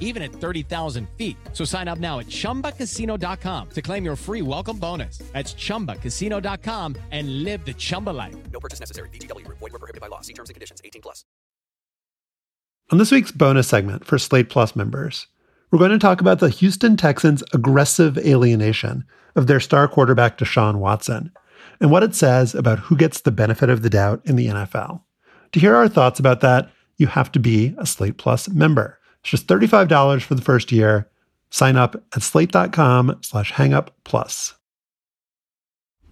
even at 30,000 feet. So sign up now at chumbacasino.com to claim your free welcome bonus. That's chumbacasino.com and live the Chumba life. No purchase necessary. VGW, void, were prohibited by law. See terms and conditions 18 plus. On this week's bonus segment for Slate Plus members, we're going to talk about the Houston Texans' aggressive alienation of their star quarterback Deshaun Watson and what it says about who gets the benefit of the doubt in the NFL. To hear our thoughts about that, you have to be a Slate Plus member. It's just $35 for the first year. Sign up at slate.com slash hangup plus.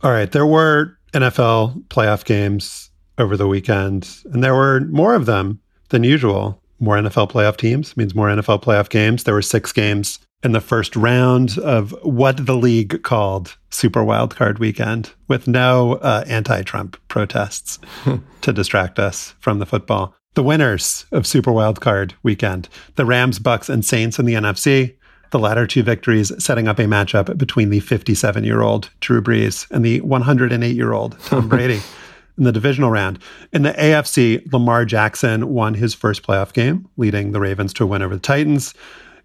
All right, there were NFL playoff games over the weekend, and there were more of them than usual more NFL playoff teams means more NFL playoff games. There were six games in the first round of what the league called Super Wildcard Weekend, with no uh, anti-Trump protests to distract us from the football. The winners of Super Wildcard Weekend: the Rams, Bucs, and Saints in the NFC. The latter two victories setting up a matchup between the 57-year-old Drew Brees and the 108-year-old Tom Brady in the divisional round. In the AFC, Lamar Jackson won his first playoff game, leading the Ravens to a win over the Titans.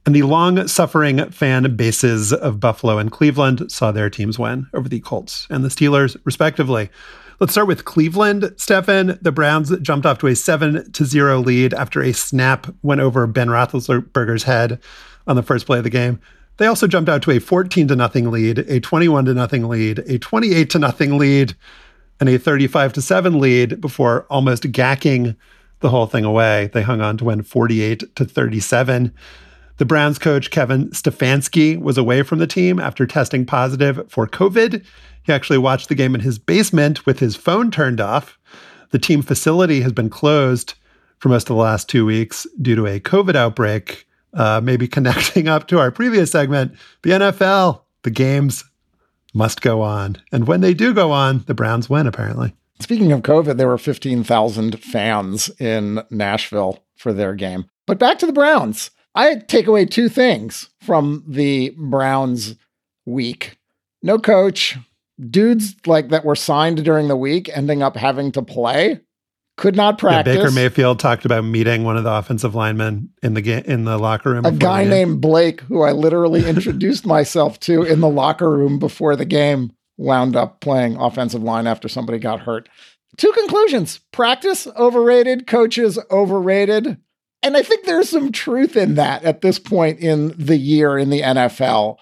And the long suffering fan bases of Buffalo and Cleveland saw their teams win over the Colts and the Steelers, respectively. Let's start with Cleveland, Stefan. The Browns jumped off to a 7 to 0 lead after a snap went over Ben Roethlisberger's head on the first play of the game. They also jumped out to a 14 to nothing lead, a 21 to nothing lead, a 28 to nothing lead, and a 35 to 7 lead before almost gacking the whole thing away. They hung on to win 48 to 37. The Browns coach Kevin Stefanski was away from the team after testing positive for COVID. He actually watched the game in his basement with his phone turned off. The team facility has been closed for most of the last two weeks due to a COVID outbreak. Uh, maybe connecting up to our previous segment, the NFL, the games must go on. And when they do go on, the Browns win, apparently. Speaking of COVID, there were 15,000 fans in Nashville for their game. But back to the Browns. I take away two things from the Browns week. No coach, dudes like that were signed during the week ending up having to play could not practice. Yeah, Baker Mayfield talked about meeting one of the offensive linemen in the ga- in the locker room. A guy named Blake, who I literally introduced myself to in the locker room before the game, wound up playing offensive line after somebody got hurt. Two conclusions: practice overrated, coaches overrated. And I think there's some truth in that at this point in the year in the NFL.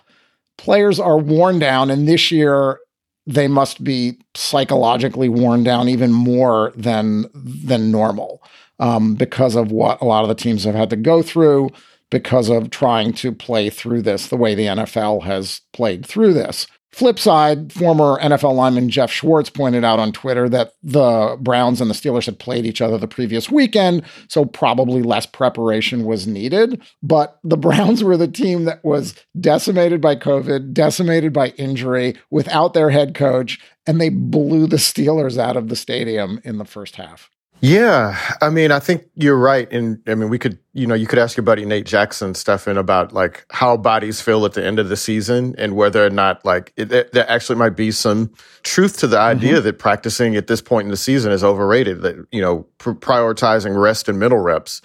Players are worn down, and this year they must be psychologically worn down even more than than normal um, because of what a lot of the teams have had to go through because of trying to play through this the way the NFL has played through this. Flip side, former NFL lineman Geoff Schwartz pointed out on Twitter that the Browns and the Steelers had played each other the previous weekend, so probably less preparation was needed. But the Browns were the team that was decimated by COVID, decimated by injury, without their head coach, and they blew the Steelers out of the stadium in the first half. Yeah, I mean, I think you're right. And I mean, we could, you know, you could ask your buddy Nate Jackson, Stefan, about like how bodies feel at the end of the season and whether or not like it, it, there actually might be some truth to the idea mm-hmm. that practicing at this point in the season is overrated. That you know, pr- prioritizing rest and middle reps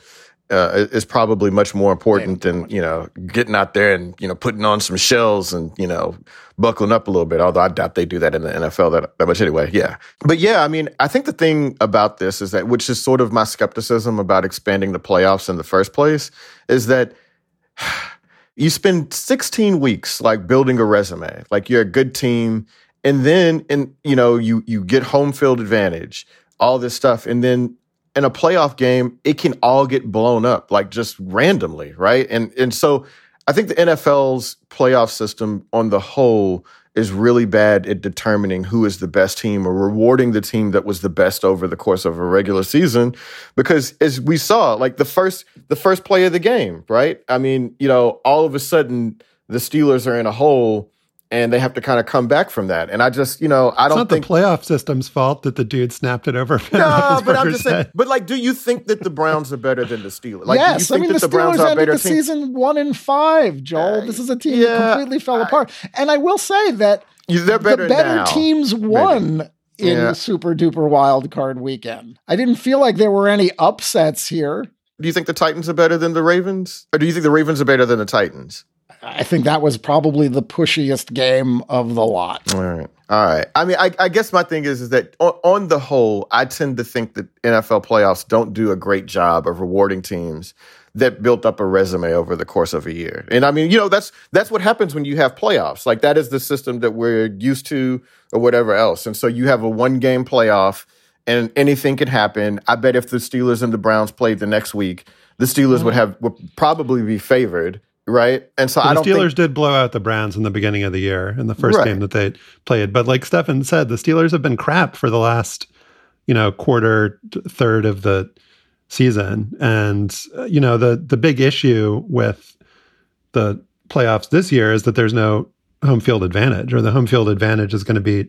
uh, is probably much more important than you know getting out there and you know putting on some shells and you know buckling up a little bit. Although I doubt they do that in the NFL that, that much anyway. Yeah, but yeah, I mean, I think the thing about this is that, which is sort of my skepticism about expanding the playoffs in the first place, is that. You spend 16 weeks like building a resume, like you're a good team, and then and you know you you get home field advantage, all this stuff, and then in a playoff game, it can all get blown up like just randomly, right? And and so I think the NFL's playoff system on the whole is really bad at determining who is the best team or rewarding the team that was the best over the course of a regular season because as we saw like the first the first play of the game right i mean you know all of a sudden the steelers are in a hole and they have to kind of come back from that. And I just, you know, I don't it's think the playoff system's fault that the dude snapped it over. no, but I'm just saying. But like, do you think that the Browns are better than the Steelers? Like, yes, I mean the, the Steelers ended the team? season one in five. Joel, uh, this is a team yeah, that completely fell I, apart. And I will say that they're better the better now. teams won. Maybe. In yeah. super duper wild card weekend. I didn't feel like there were any upsets here. Do you think the Titans are better than the Ravens? Or do you think the Ravens are better than the Titans? I think that was probably the pushiest game of the lot. All right. All right. I mean, I, I guess my thing is, is that on, on, the whole, I tend to think that NFL playoffs don't do a great job of rewarding teams that built up a resume over the course of a year. And I mean, you know, that's that's what happens when you have playoffs. Like that is the system that we're used to or whatever else. And so you have a one game playoff and anything can happen. I bet if the Steelers and the Browns played the next week, the Steelers mm-hmm. would have would probably be favored right? And so well, I don't. The Steelers think... did blow out the Browns in the beginning of the year in the first right. game that they played, but like Stefan said, the Steelers have been crap for the last, you know, quarter third of the season, and uh, you know the the big issue with the playoffs this year is that there's no home field advantage, or the home field advantage is going to be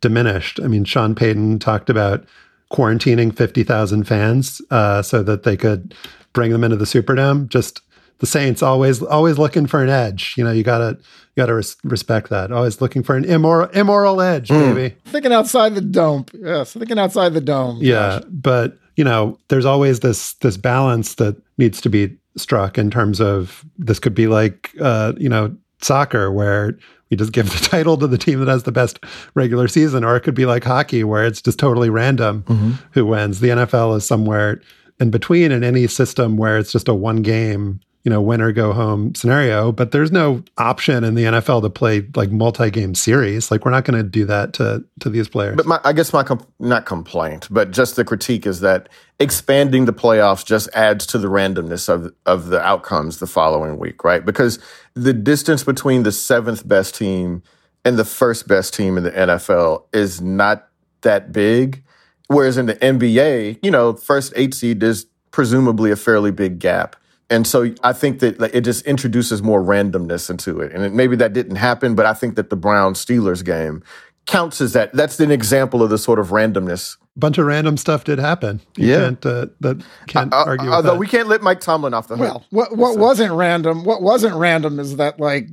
diminished. I mean, Sean Payton talked about quarantining 50,000 fans uh, so that they could bring them into the Superdome. Just the Saints always always looking for an edge. You know, you gotta you gotta res- respect that. Always looking for an immoral immoral edge, mm. baby. Thinking outside the dome. Yes, thinking outside the dome. Yeah, Gosh. but you know, there's always this this balance that needs to be struck in terms of this could be like uh, you know soccer where we just give the title to the team that has the best regular season, or it could be like hockey where it's just totally random mm-hmm. who wins. The NFL is somewhere in between in any system where it's just a one game you know, win or go home scenario, but there's no option in the NFL to play like multi-game series. Like we're not going to do that to to these players. But my, I guess my comp- not complaint, but just the critique is that expanding the playoffs just adds to the randomness of of the outcomes the following week, right? Because the distance between the seventh best team and the first best team in the NFL is not that big. Whereas in the NBA, you know, first eight seed is presumably a fairly big gap. And so I think that like, it just introduces more randomness into it. And it, maybe that didn't happen, but I think that the Brown Steelers game counts as that. That's an example of the sort of randomness. Bunch of random stuff did happen. You yeah, can't, uh, that can't uh, argue. Although that. Although we can't let Mike Tomlin off the hook. Well, what what so. wasn't random? What wasn't random is that like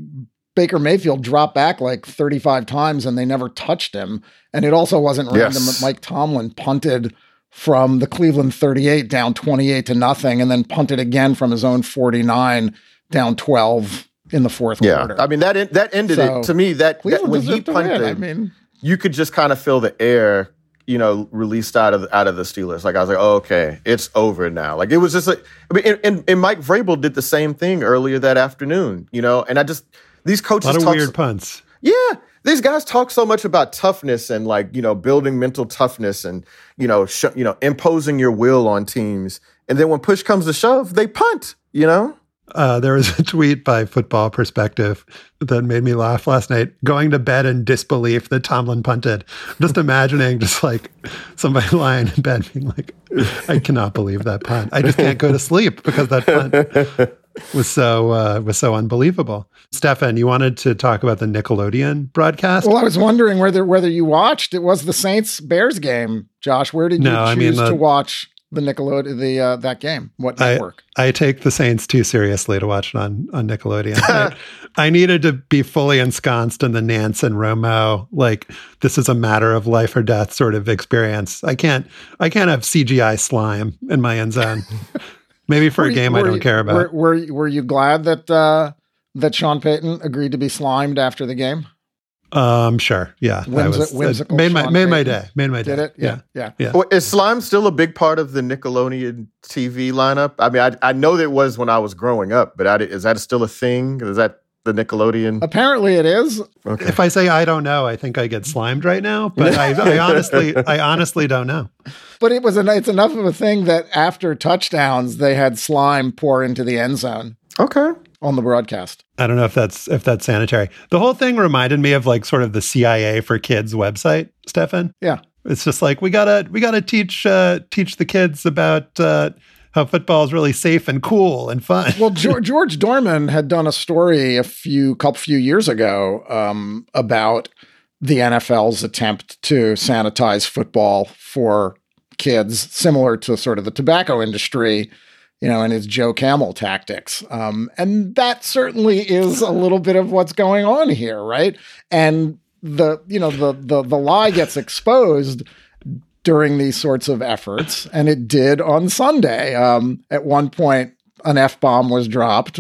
Baker Mayfield dropped back like 35 times and they never touched him. And it also wasn't random yes. that Mike Tomlin punted from the Cleveland 38 down 28 to nothing and then punted again from his own 49 down 12 in the fourth yeah. quarter. I mean that that ended so, it to me that, that when he punted I mean you could just kind of feel the air you know released out of out of the Steelers. Like I was like oh, okay it's over now. Like it was just like I mean and, and, and Mike Vrabel did the same thing earlier that afternoon you know and I just these coaches a lot of weird punts. Yeah these guys talk so much about toughness and like you know building mental toughness and you know sh- you know imposing your will on teams and then when push comes to shove they punt you know uh, there was a tweet by Football Perspective that made me laugh last night. Going to bed in disbelief that Tomlin punted. Just imagining just like somebody lying in bed being like, "I cannot believe that punt. I just can't go to sleep because that punt was so uh, was so unbelievable." Stefan, you wanted to talk about the Nickelodeon broadcast? Well, I was wondering whether whether you watched. It was the Saints Bears game. Josh, where did you no, choose I mean, the, to watch the Nickelodeon the uh, that game? What network? I, I, take the Saints too seriously to watch it on on Nickelodeon. I, I, needed to be fully ensconced in the Nantz and Romo like this is a matter of life or death sort of experience. I can't I can't have CGI slime in my end zone. Maybe for were a game you, I don't you, care about. Were, were, were you glad that uh, that Sean Payton agreed to be slimed after the game? Um, sure. Yeah. Whimsi- was, whimsical. Made my, made my day. Made my day. Did it? Yeah. Yeah. Yeah. Well, is slime still a big part of the Nickelodeon TV lineup? I mean, I, I know that it was when I was growing up, but I, is that still a thing? Is that the Nickelodeon? Apparently it is. Okay. If I say I don't know, I think I get slimed right now, but I, I honestly, I honestly don't know. But it was, a, it's enough of a thing that after touchdowns, they had slime pour into the end zone. Okay on the broadcast. I don't know if that's if that's sanitary. The whole thing reminded me of like sort of the CIA for kids website, Stefan. Yeah. It's just like we gotta we gotta teach uh, teach the kids about uh, how football is really safe and cool and fun. well, George, George Dohrmann had done a story a few couple few years ago um, about the NFL's attempt to sanitize football for kids, similar to sort of the tobacco industry you know, and his Joe Camel tactics. Um, and that certainly is a little bit of what's going on here, right? And the you know the the the lie gets exposed during these sorts of efforts, and it did on Sunday. Um, at one point, an f bomb was dropped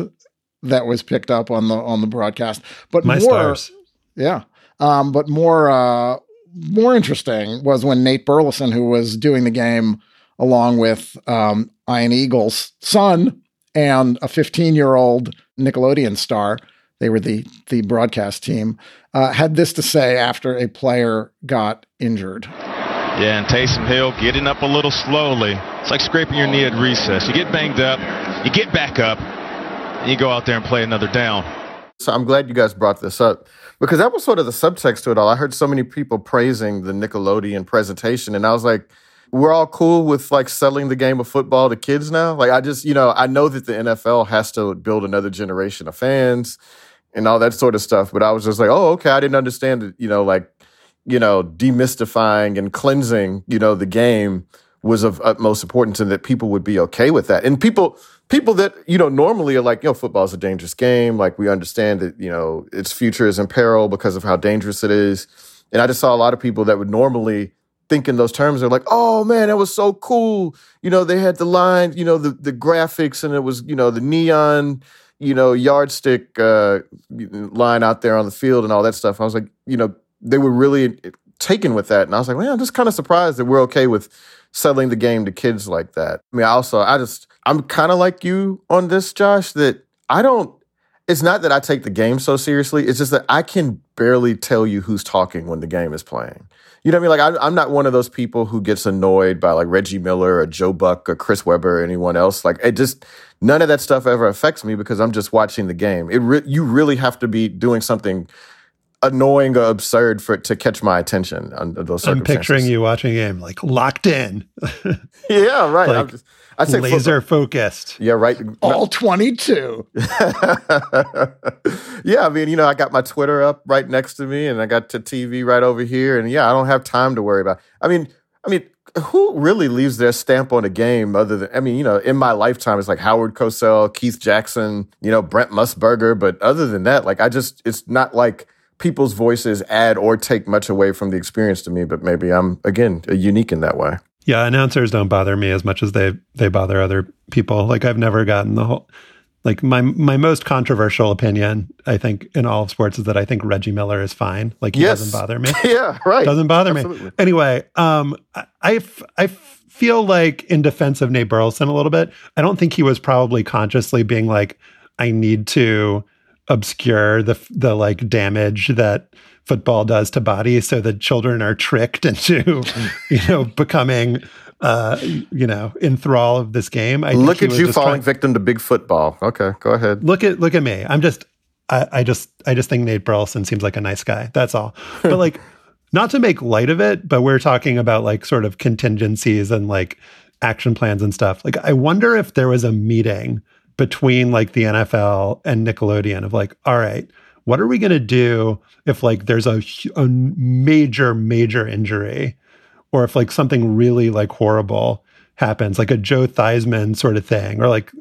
that was picked up on the on the broadcast. But My more, stars. yeah. Um, but more uh, more interesting was when Nate Burleson, who was doing the game along with um, Ian Eagle's son and a 15 year old Nickelodeon star, they were the the broadcast team, uh, had this to say after a player got injured. Yeah, and Taysom Hill getting up a little slowly. It's like scraping your knee at recess. You get banged up, you get back up, and you go out there and play another down. So I'm glad you guys brought this up because that was sort of the subtext to it all. I heard so many people praising the Nickelodeon presentation, and I was like, we're all cool with like selling the game of football to kids now. Like, I just, you know, I know that the NFL has to build another generation of fans and all that sort of stuff, but I was just like, oh, okay, I didn't understand it, you know, like, you know, demystifying and cleansing, you know, the game was of utmost importance and that people would be okay with that. And people, people that, you know, normally are like, you know, football is a dangerous game. Like we understand that, you know, its future is in peril because of how dangerous it is. And I just saw a lot of people that would normally think in those terms. They're like, oh man, that was so cool. You know, they had the line, you know, the, the graphics and it was, you know, the neon, you know, yardstick uh, line out there on the field and all that stuff. I was like, you know, they were really eh, taken with that. And I was like, man, I'm just kind of surprised that we're okay with selling the game to kids like that. I mean, I also, I just, I'm kind of like you on this, Josh, that I don't, it's not that I take the game so seriously. It's just that I can barely tell you who's talking when the game is playing. You know what I mean? Like, I, I'm not one of those people who gets annoyed by like Reggie Miller or Joe Buck or Chris Webber or anyone else. Like, it just, none of that stuff ever affects me because I'm just watching the game. It re- you really have to be doing something annoying or absurd for it to catch my attention under those I'm picturing you watching a game like locked in, Yeah, right. Like, I'm just, I say laser focused. Yeah, right. All 22. yeah, I mean, you know, I got my Twitter up right next to me, and I got the TV right over here, and yeah, I don't have time to worry about. I mean, I mean, who really leaves their stamp on a game other than? I mean, you know, in my lifetime, it's like Howard Cosell, Keith Jackson, you know, Brent Musburger, but other than that, like, I just, it's not like people's voices add or take much away from the experience to me. But maybe I'm again unique in that way. Yeah, announcers don't bother me as much as they they bother other people. Like I've never gotten the whole like my my most controversial opinion, I think, in all of sports is that I think Reggie Miller is fine. Like he Yes. doesn't bother me. yeah, right. doesn't bother me. Anyway, um, I, I f- I feel like in defense of Nate Burleson a little bit, I don't think he was probably consciously being like, I need to obscure the the like damage that football does to bodies so that children are tricked into you know becoming uh you know in thrall of this game I Look at you falling trying- victim to big football. Okay, go ahead. look at look at me. I'm just I, I just I just think Nate Burleson seems like a nice guy. That's all. But like not to make light of it, but we're talking about like sort of contingencies and like action plans and stuff. Like I wonder if there was a meeting between like the NFL and Nickelodeon of like, all right, what are we going to do if like there's a, a major major injury or if like something really like horrible happens, like a Joe Theismann sort of thing, or like,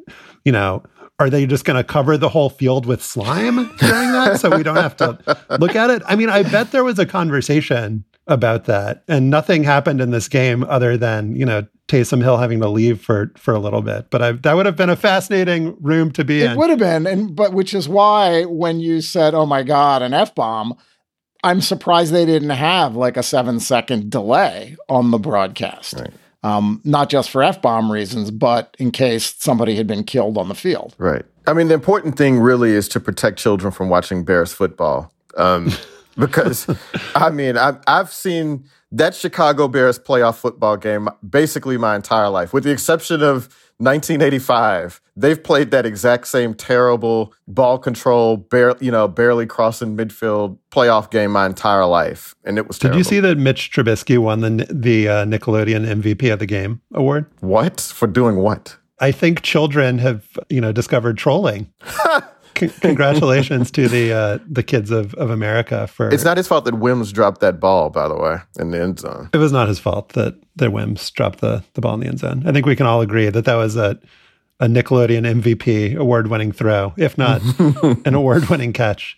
you know, are they just going to cover the whole field with slime during that so we don't have to look at it? I mean, I bet there was a conversation about that, and nothing happened in this game other than you know Taysom Hill having to leave for for a little bit. But I, that would have been a fascinating room to be It in. It would have been, and but which is why when you said, "Oh my God," an f bomb, I'm surprised they didn't have like a seven second delay on the broadcast. Um, not just for f bomb reasons, but in case somebody had been killed on the field. Right. I mean, the important thing really is to protect children from watching Bears football. Um, because, I mean, I've, I've seen that Chicago Bears playoff football game basically my entire life, with the exception of 1985. They've played that exact same terrible ball control, bare, you know, barely crossing midfield playoff game my entire life, and it was Did you see that Mitch Trubisky won the the uh, Nickelodeon MVP of the game award? what for doing what? I think children have you know discovered trolling. C- congratulations to the uh, the kids of, of America for It's not his fault that Wims dropped that ball, by the way, in the end zone. it was not his fault that that Wims dropped the the ball in the end zone. I think we can all agree that that was a a Nickelodeon MVP award winning throw, if not an award winning catch.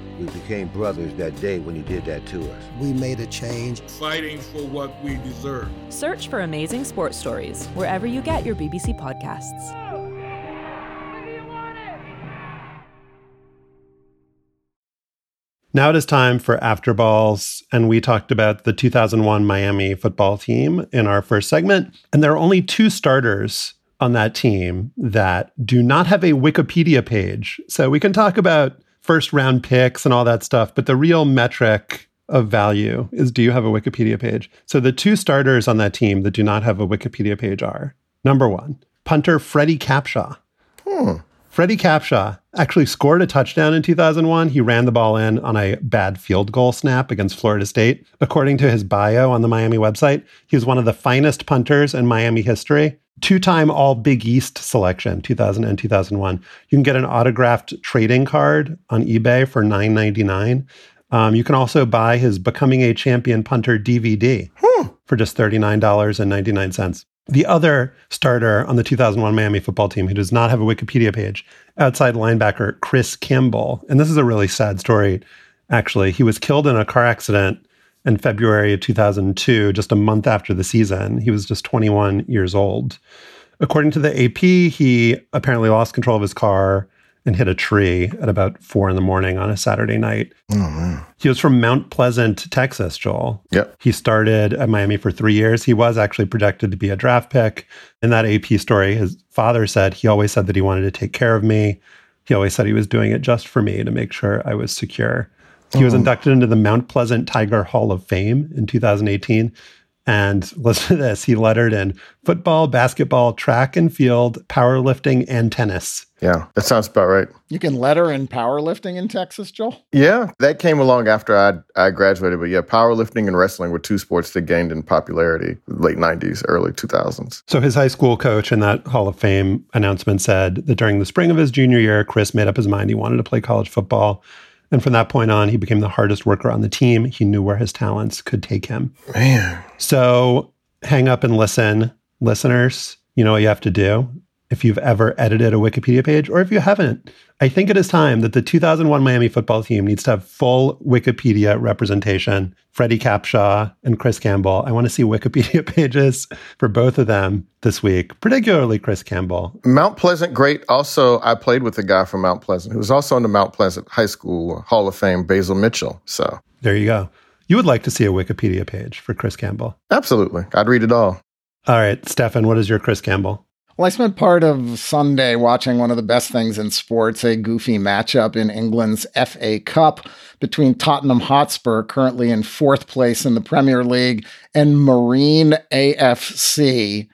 We became brothers that day when he did that to us. We made a change. Fighting for what we deserve. Search for Amazing Sports Stories wherever you get your BBC podcasts. Now it is time for After Balls, and we talked about the 2001 Miami football team in our first segment. And there are only two starters on that team that do not have a Wikipedia page. So we can talk about first round picks and all that stuff, but the real metric of value is do you have a Wikipedia page? So the two starters on that team that do not have a Wikipedia page are number one, punter Freddie Capshaw. Hmm. Freddie Capshaw actually scored a touchdown in 2001. He ran the ball in on a bad field goal snap against Florida State. According to his bio on the Miami website, he was one of the finest punters in Miami history. Two time All Big East selection, 2000 and 2001. You can get an autographed trading card on eBay for $9.99. Um, you can also buy his Becoming a Champion Punter DVD Hmm. for just $39.99. The other starter on the 2001 Miami football team who does not have a Wikipedia page, outside linebacker Chris Campbell. And this is a really sad story, actually. He was killed in a car accident in February of 2002, just a month after the season. He was just 21 years old. According to the AP, he apparently lost control of his car and hit a tree at about four in the morning on a Saturday night. Oh. He was from Mount Pleasant, Texas, Joel. Yep. He started at Miami for three years. He was actually projected to be a draft pick. In that AP story, his father said he always said that he wanted to take care of me. He always said he was doing it just for me to make sure I was secure. He was Oh. inducted into the Mount Pleasant Tiger Hall of Fame in 2018. And listen to this he lettered in football, basketball, track and field, powerlifting, and tennis. Yeah, that sounds about right. You can letter in powerlifting in Texas, Joel? Yeah, that came along after I I graduated. But yeah, powerlifting and wrestling were two sports that gained in popularity late '90s, early 2000s. So his high school coach in that Hall of Fame announcement said that during the spring of his junior year, Chris made up his mind he wanted to play college football. And from that point on, he became the hardest worker on the team. He knew where his talents could take him. Man, So hang up and listen, listeners. You know what you have to do if you've ever edited a Wikipedia page, or if you haven't. I think it is time that the 2001 Miami football team needs to have full Wikipedia representation. Freddie Capshaw and Chris Campbell. I want to see Wikipedia pages for both of them this week, particularly Chris Campbell. Mount Pleasant, great. Also, I played with a guy from Mount Pleasant who was also in the Mount Pleasant High School Hall of Fame, Basil Mitchell. So, There you go. You would like to see a Wikipedia page for Chris Campbell. absolutely, I'd read it all. All right, Stefan, what is your Chris Campbell? Well, I spent part of Sunday watching one of the best things in sports, a goofy matchup in England's FA Cup between Tottenham Hotspur, currently in fourth place in the Premier League, and Marine AFC,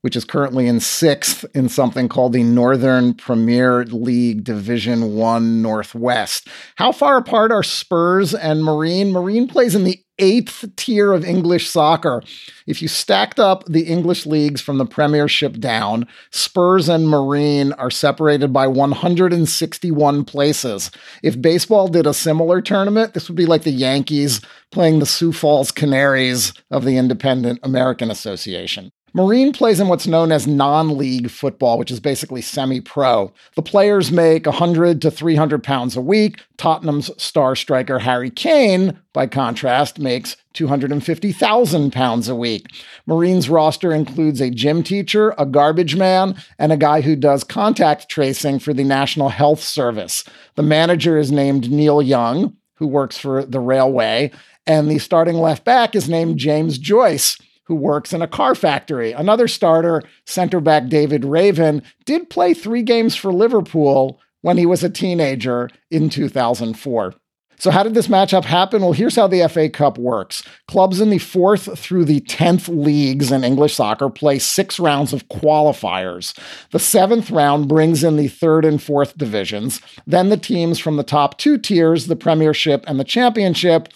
which is currently in sixth in something called the Northern Premier League Division One Northwest. How far apart are Spurs and Marine? Marine plays in the eighth tier of English soccer. If you stacked up the English leagues from the Premiership down, Spurs and Marine are separated by 161 places. If baseball did a similar tournament, this would be like the Yankees playing the Sioux Falls Canaries of the Independent American Association. Marine plays in what's known as non league football, which is basically semi pro. The players make 100 to 300 pounds a week. Tottenham's star striker Harry Kane, by contrast, makes 250,000 pounds a week. Marine's roster includes a gym teacher, a garbage man, and a guy who does contact tracing for the National Health Service. The manager is named Neil Young, who works for the railway, and the starting left back is named James Joyce who works in a car factory. Another starter, center back David Raven, did play three games for Liverpool when he was a teenager in 2004. So, how did this matchup happen? Well, here's how the FA Cup works. Clubs in the fourth through the 10th leagues in English soccer play six rounds of qualifiers. The seventh round brings in the third and fourth divisions. Then the teams from the top two tiers, the Premiership and the Championship,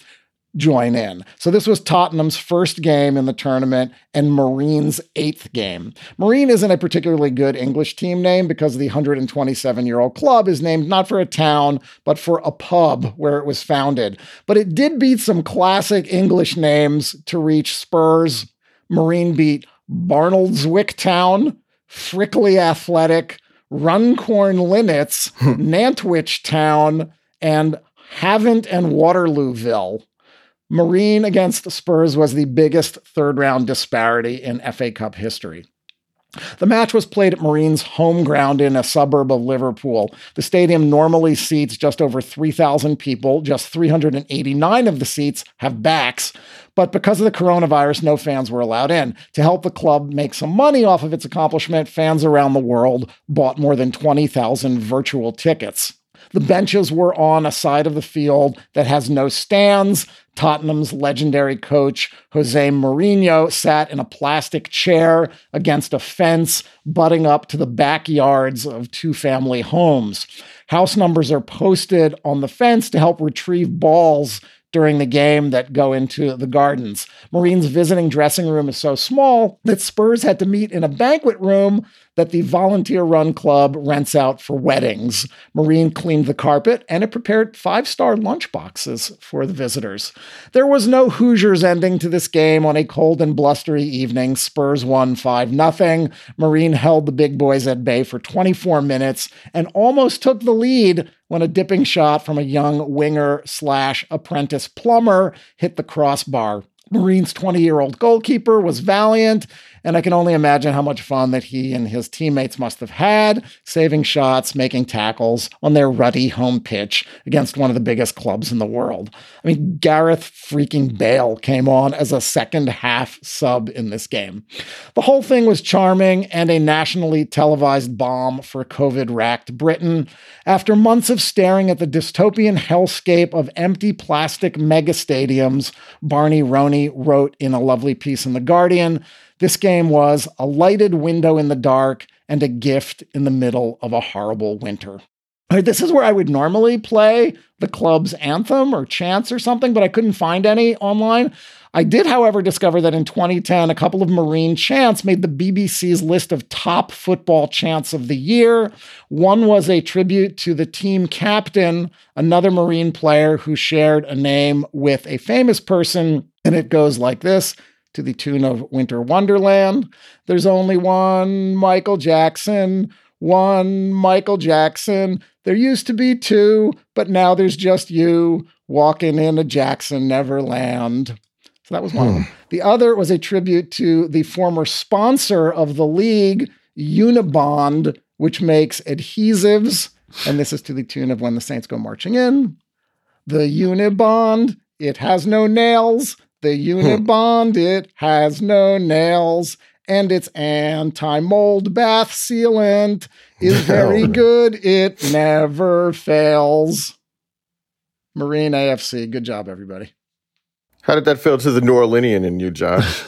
join in. So this was Tottenham's first game in the tournament and Marine's eighth game. Marine isn't a particularly good English team name because the 127 year old club is named not for a town, but for a pub where it was founded. But it did beat some classic English names to reach Spurs. Marine beat Barnoldswick Town, Frickley Athletic, Runcorn Linnets, hmm. Nantwich Town, and Havant and Waterlooville. Marine against Spurs was the biggest third round disparity in FA Cup history. The match was played at Marine's home ground in a suburb of Liverpool. The stadium normally seats just over 3,000 people. Just 389 of the seats have backs. But because of the coronavirus, no fans were allowed in. To help the club make some money off of its accomplishment, fans around the world bought more than 20,000 virtual tickets. The benches were on a side of the field that has no stands. Tottenham's legendary coach, Jose Mourinho, sat in a plastic chair against a fence, butting up to the backyards of two family homes. House numbers are posted on the fence to help retrieve balls during the game that go into the gardens. Marine's visiting dressing room is so small that Spurs had to meet in a banquet room that the volunteer run club rents out for weddings. Marine cleaned the carpet and it prepared five star lunch boxes for the visitors. There was no Hoosiers ending to this game on a cold and blustery evening. Spurs won 5 0. Marine held the big boys at bay for 24 minutes and almost took the lead when a dipping shot from a young winger slash apprentice plumber hit the crossbar. Marine's 20 year old goalkeeper was valiant and I can only imagine how much fun that he and his teammates must have had, saving shots, making tackles on their ruddy home pitch against one of the biggest clubs in the world. I mean, Gareth freaking Bale came on as a second half sub in this game. The whole thing was charming and a nationally televised bomb for COVID racked Britain. After months of staring at the dystopian hellscape of empty plastic mega stadiums, Barney Ronay wrote in a lovely piece in The Guardian this game was a lighted window in the dark and a gift in the middle of a horrible winter. This is where I would normally play the club's anthem or chants or something, but I couldn't find any online. I did, however, discover that in 2010, a couple of Marine chants made the BBC's list of top football chants of the year. One was a tribute to the team captain, another Marine player who shared a name with a famous person, and it goes like this to the tune of Winter Wonderland. There's only one Michael Jackson, one Michael Jackson. There used to be two, but now there's just you walking in a Jackson Neverland. So that was one. Hmm. The other was a tribute to the former sponsor of the league, Unibond, which makes adhesives. And this is to the tune of When the Saints Go Marching In. The Unibond, it has no nails, the Unibond, it has no nails, and its anti mold bath sealant is very good. It never fails. Marine AFC, good job, everybody. How did that feel to the New Orleanian in you, Josh?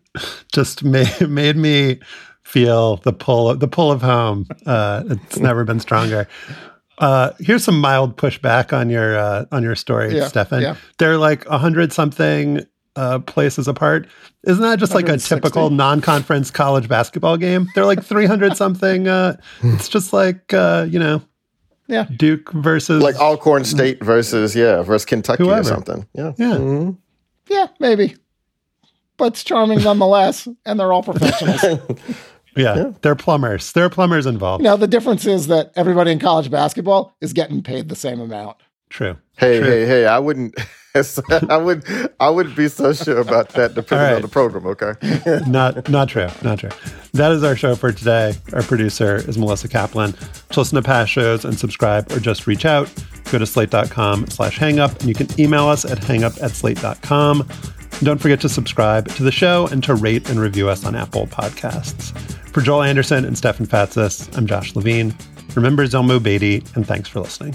Just made, made me feel the pull of the pull of home. Uh, it's never been stronger. Uh, here's some mild pushback on your uh, on your story, yeah, Stefan. Yeah. They're like a hundred something uh, places apart. Isn't that just like a typical non-conference college basketball game? They're like 300 something. Uh, it's just like uh, you know, yeah, Duke versus like Alcorn State versus yeah versus Kentucky whoever. or something. Yeah, yeah, mm-hmm. yeah, maybe. But it's charming nonetheless, and they're all professionals. Yeah, yeah, they're plumbers. There are plumbers involved. Now the difference is that everybody in college basketball is getting paid the same amount. True. Hey, True. hey, hey! I wouldn't. I would I wouldn't be so sure about that depending right. on the program, okay? not not true. Not true. That is our show for today. Our producer is Melissa Kaplan. To listen to past shows and subscribe or just reach out, go to slate.com slash hangup and you can email us at hangup at slate.com. Don't forget to subscribe to the show and to rate and review us on Apple Podcasts. For Joel Anderson and Stefan Fatsis, I'm Josh Levin. Remember Zelmo Beatty, and thanks for listening.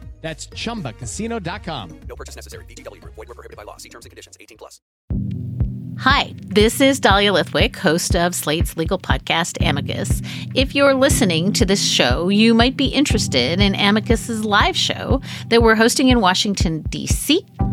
That's chumbacasino.com. No purchase necessary. VGW Group. Void were prohibited by law. See terms and conditions. 18 plus. Hi, this is Dahlia Lithwick, host of Slate's legal podcast, Amicus. If you're listening to this show, you might be interested in Amicus's live show that we're hosting in Washington, D.C.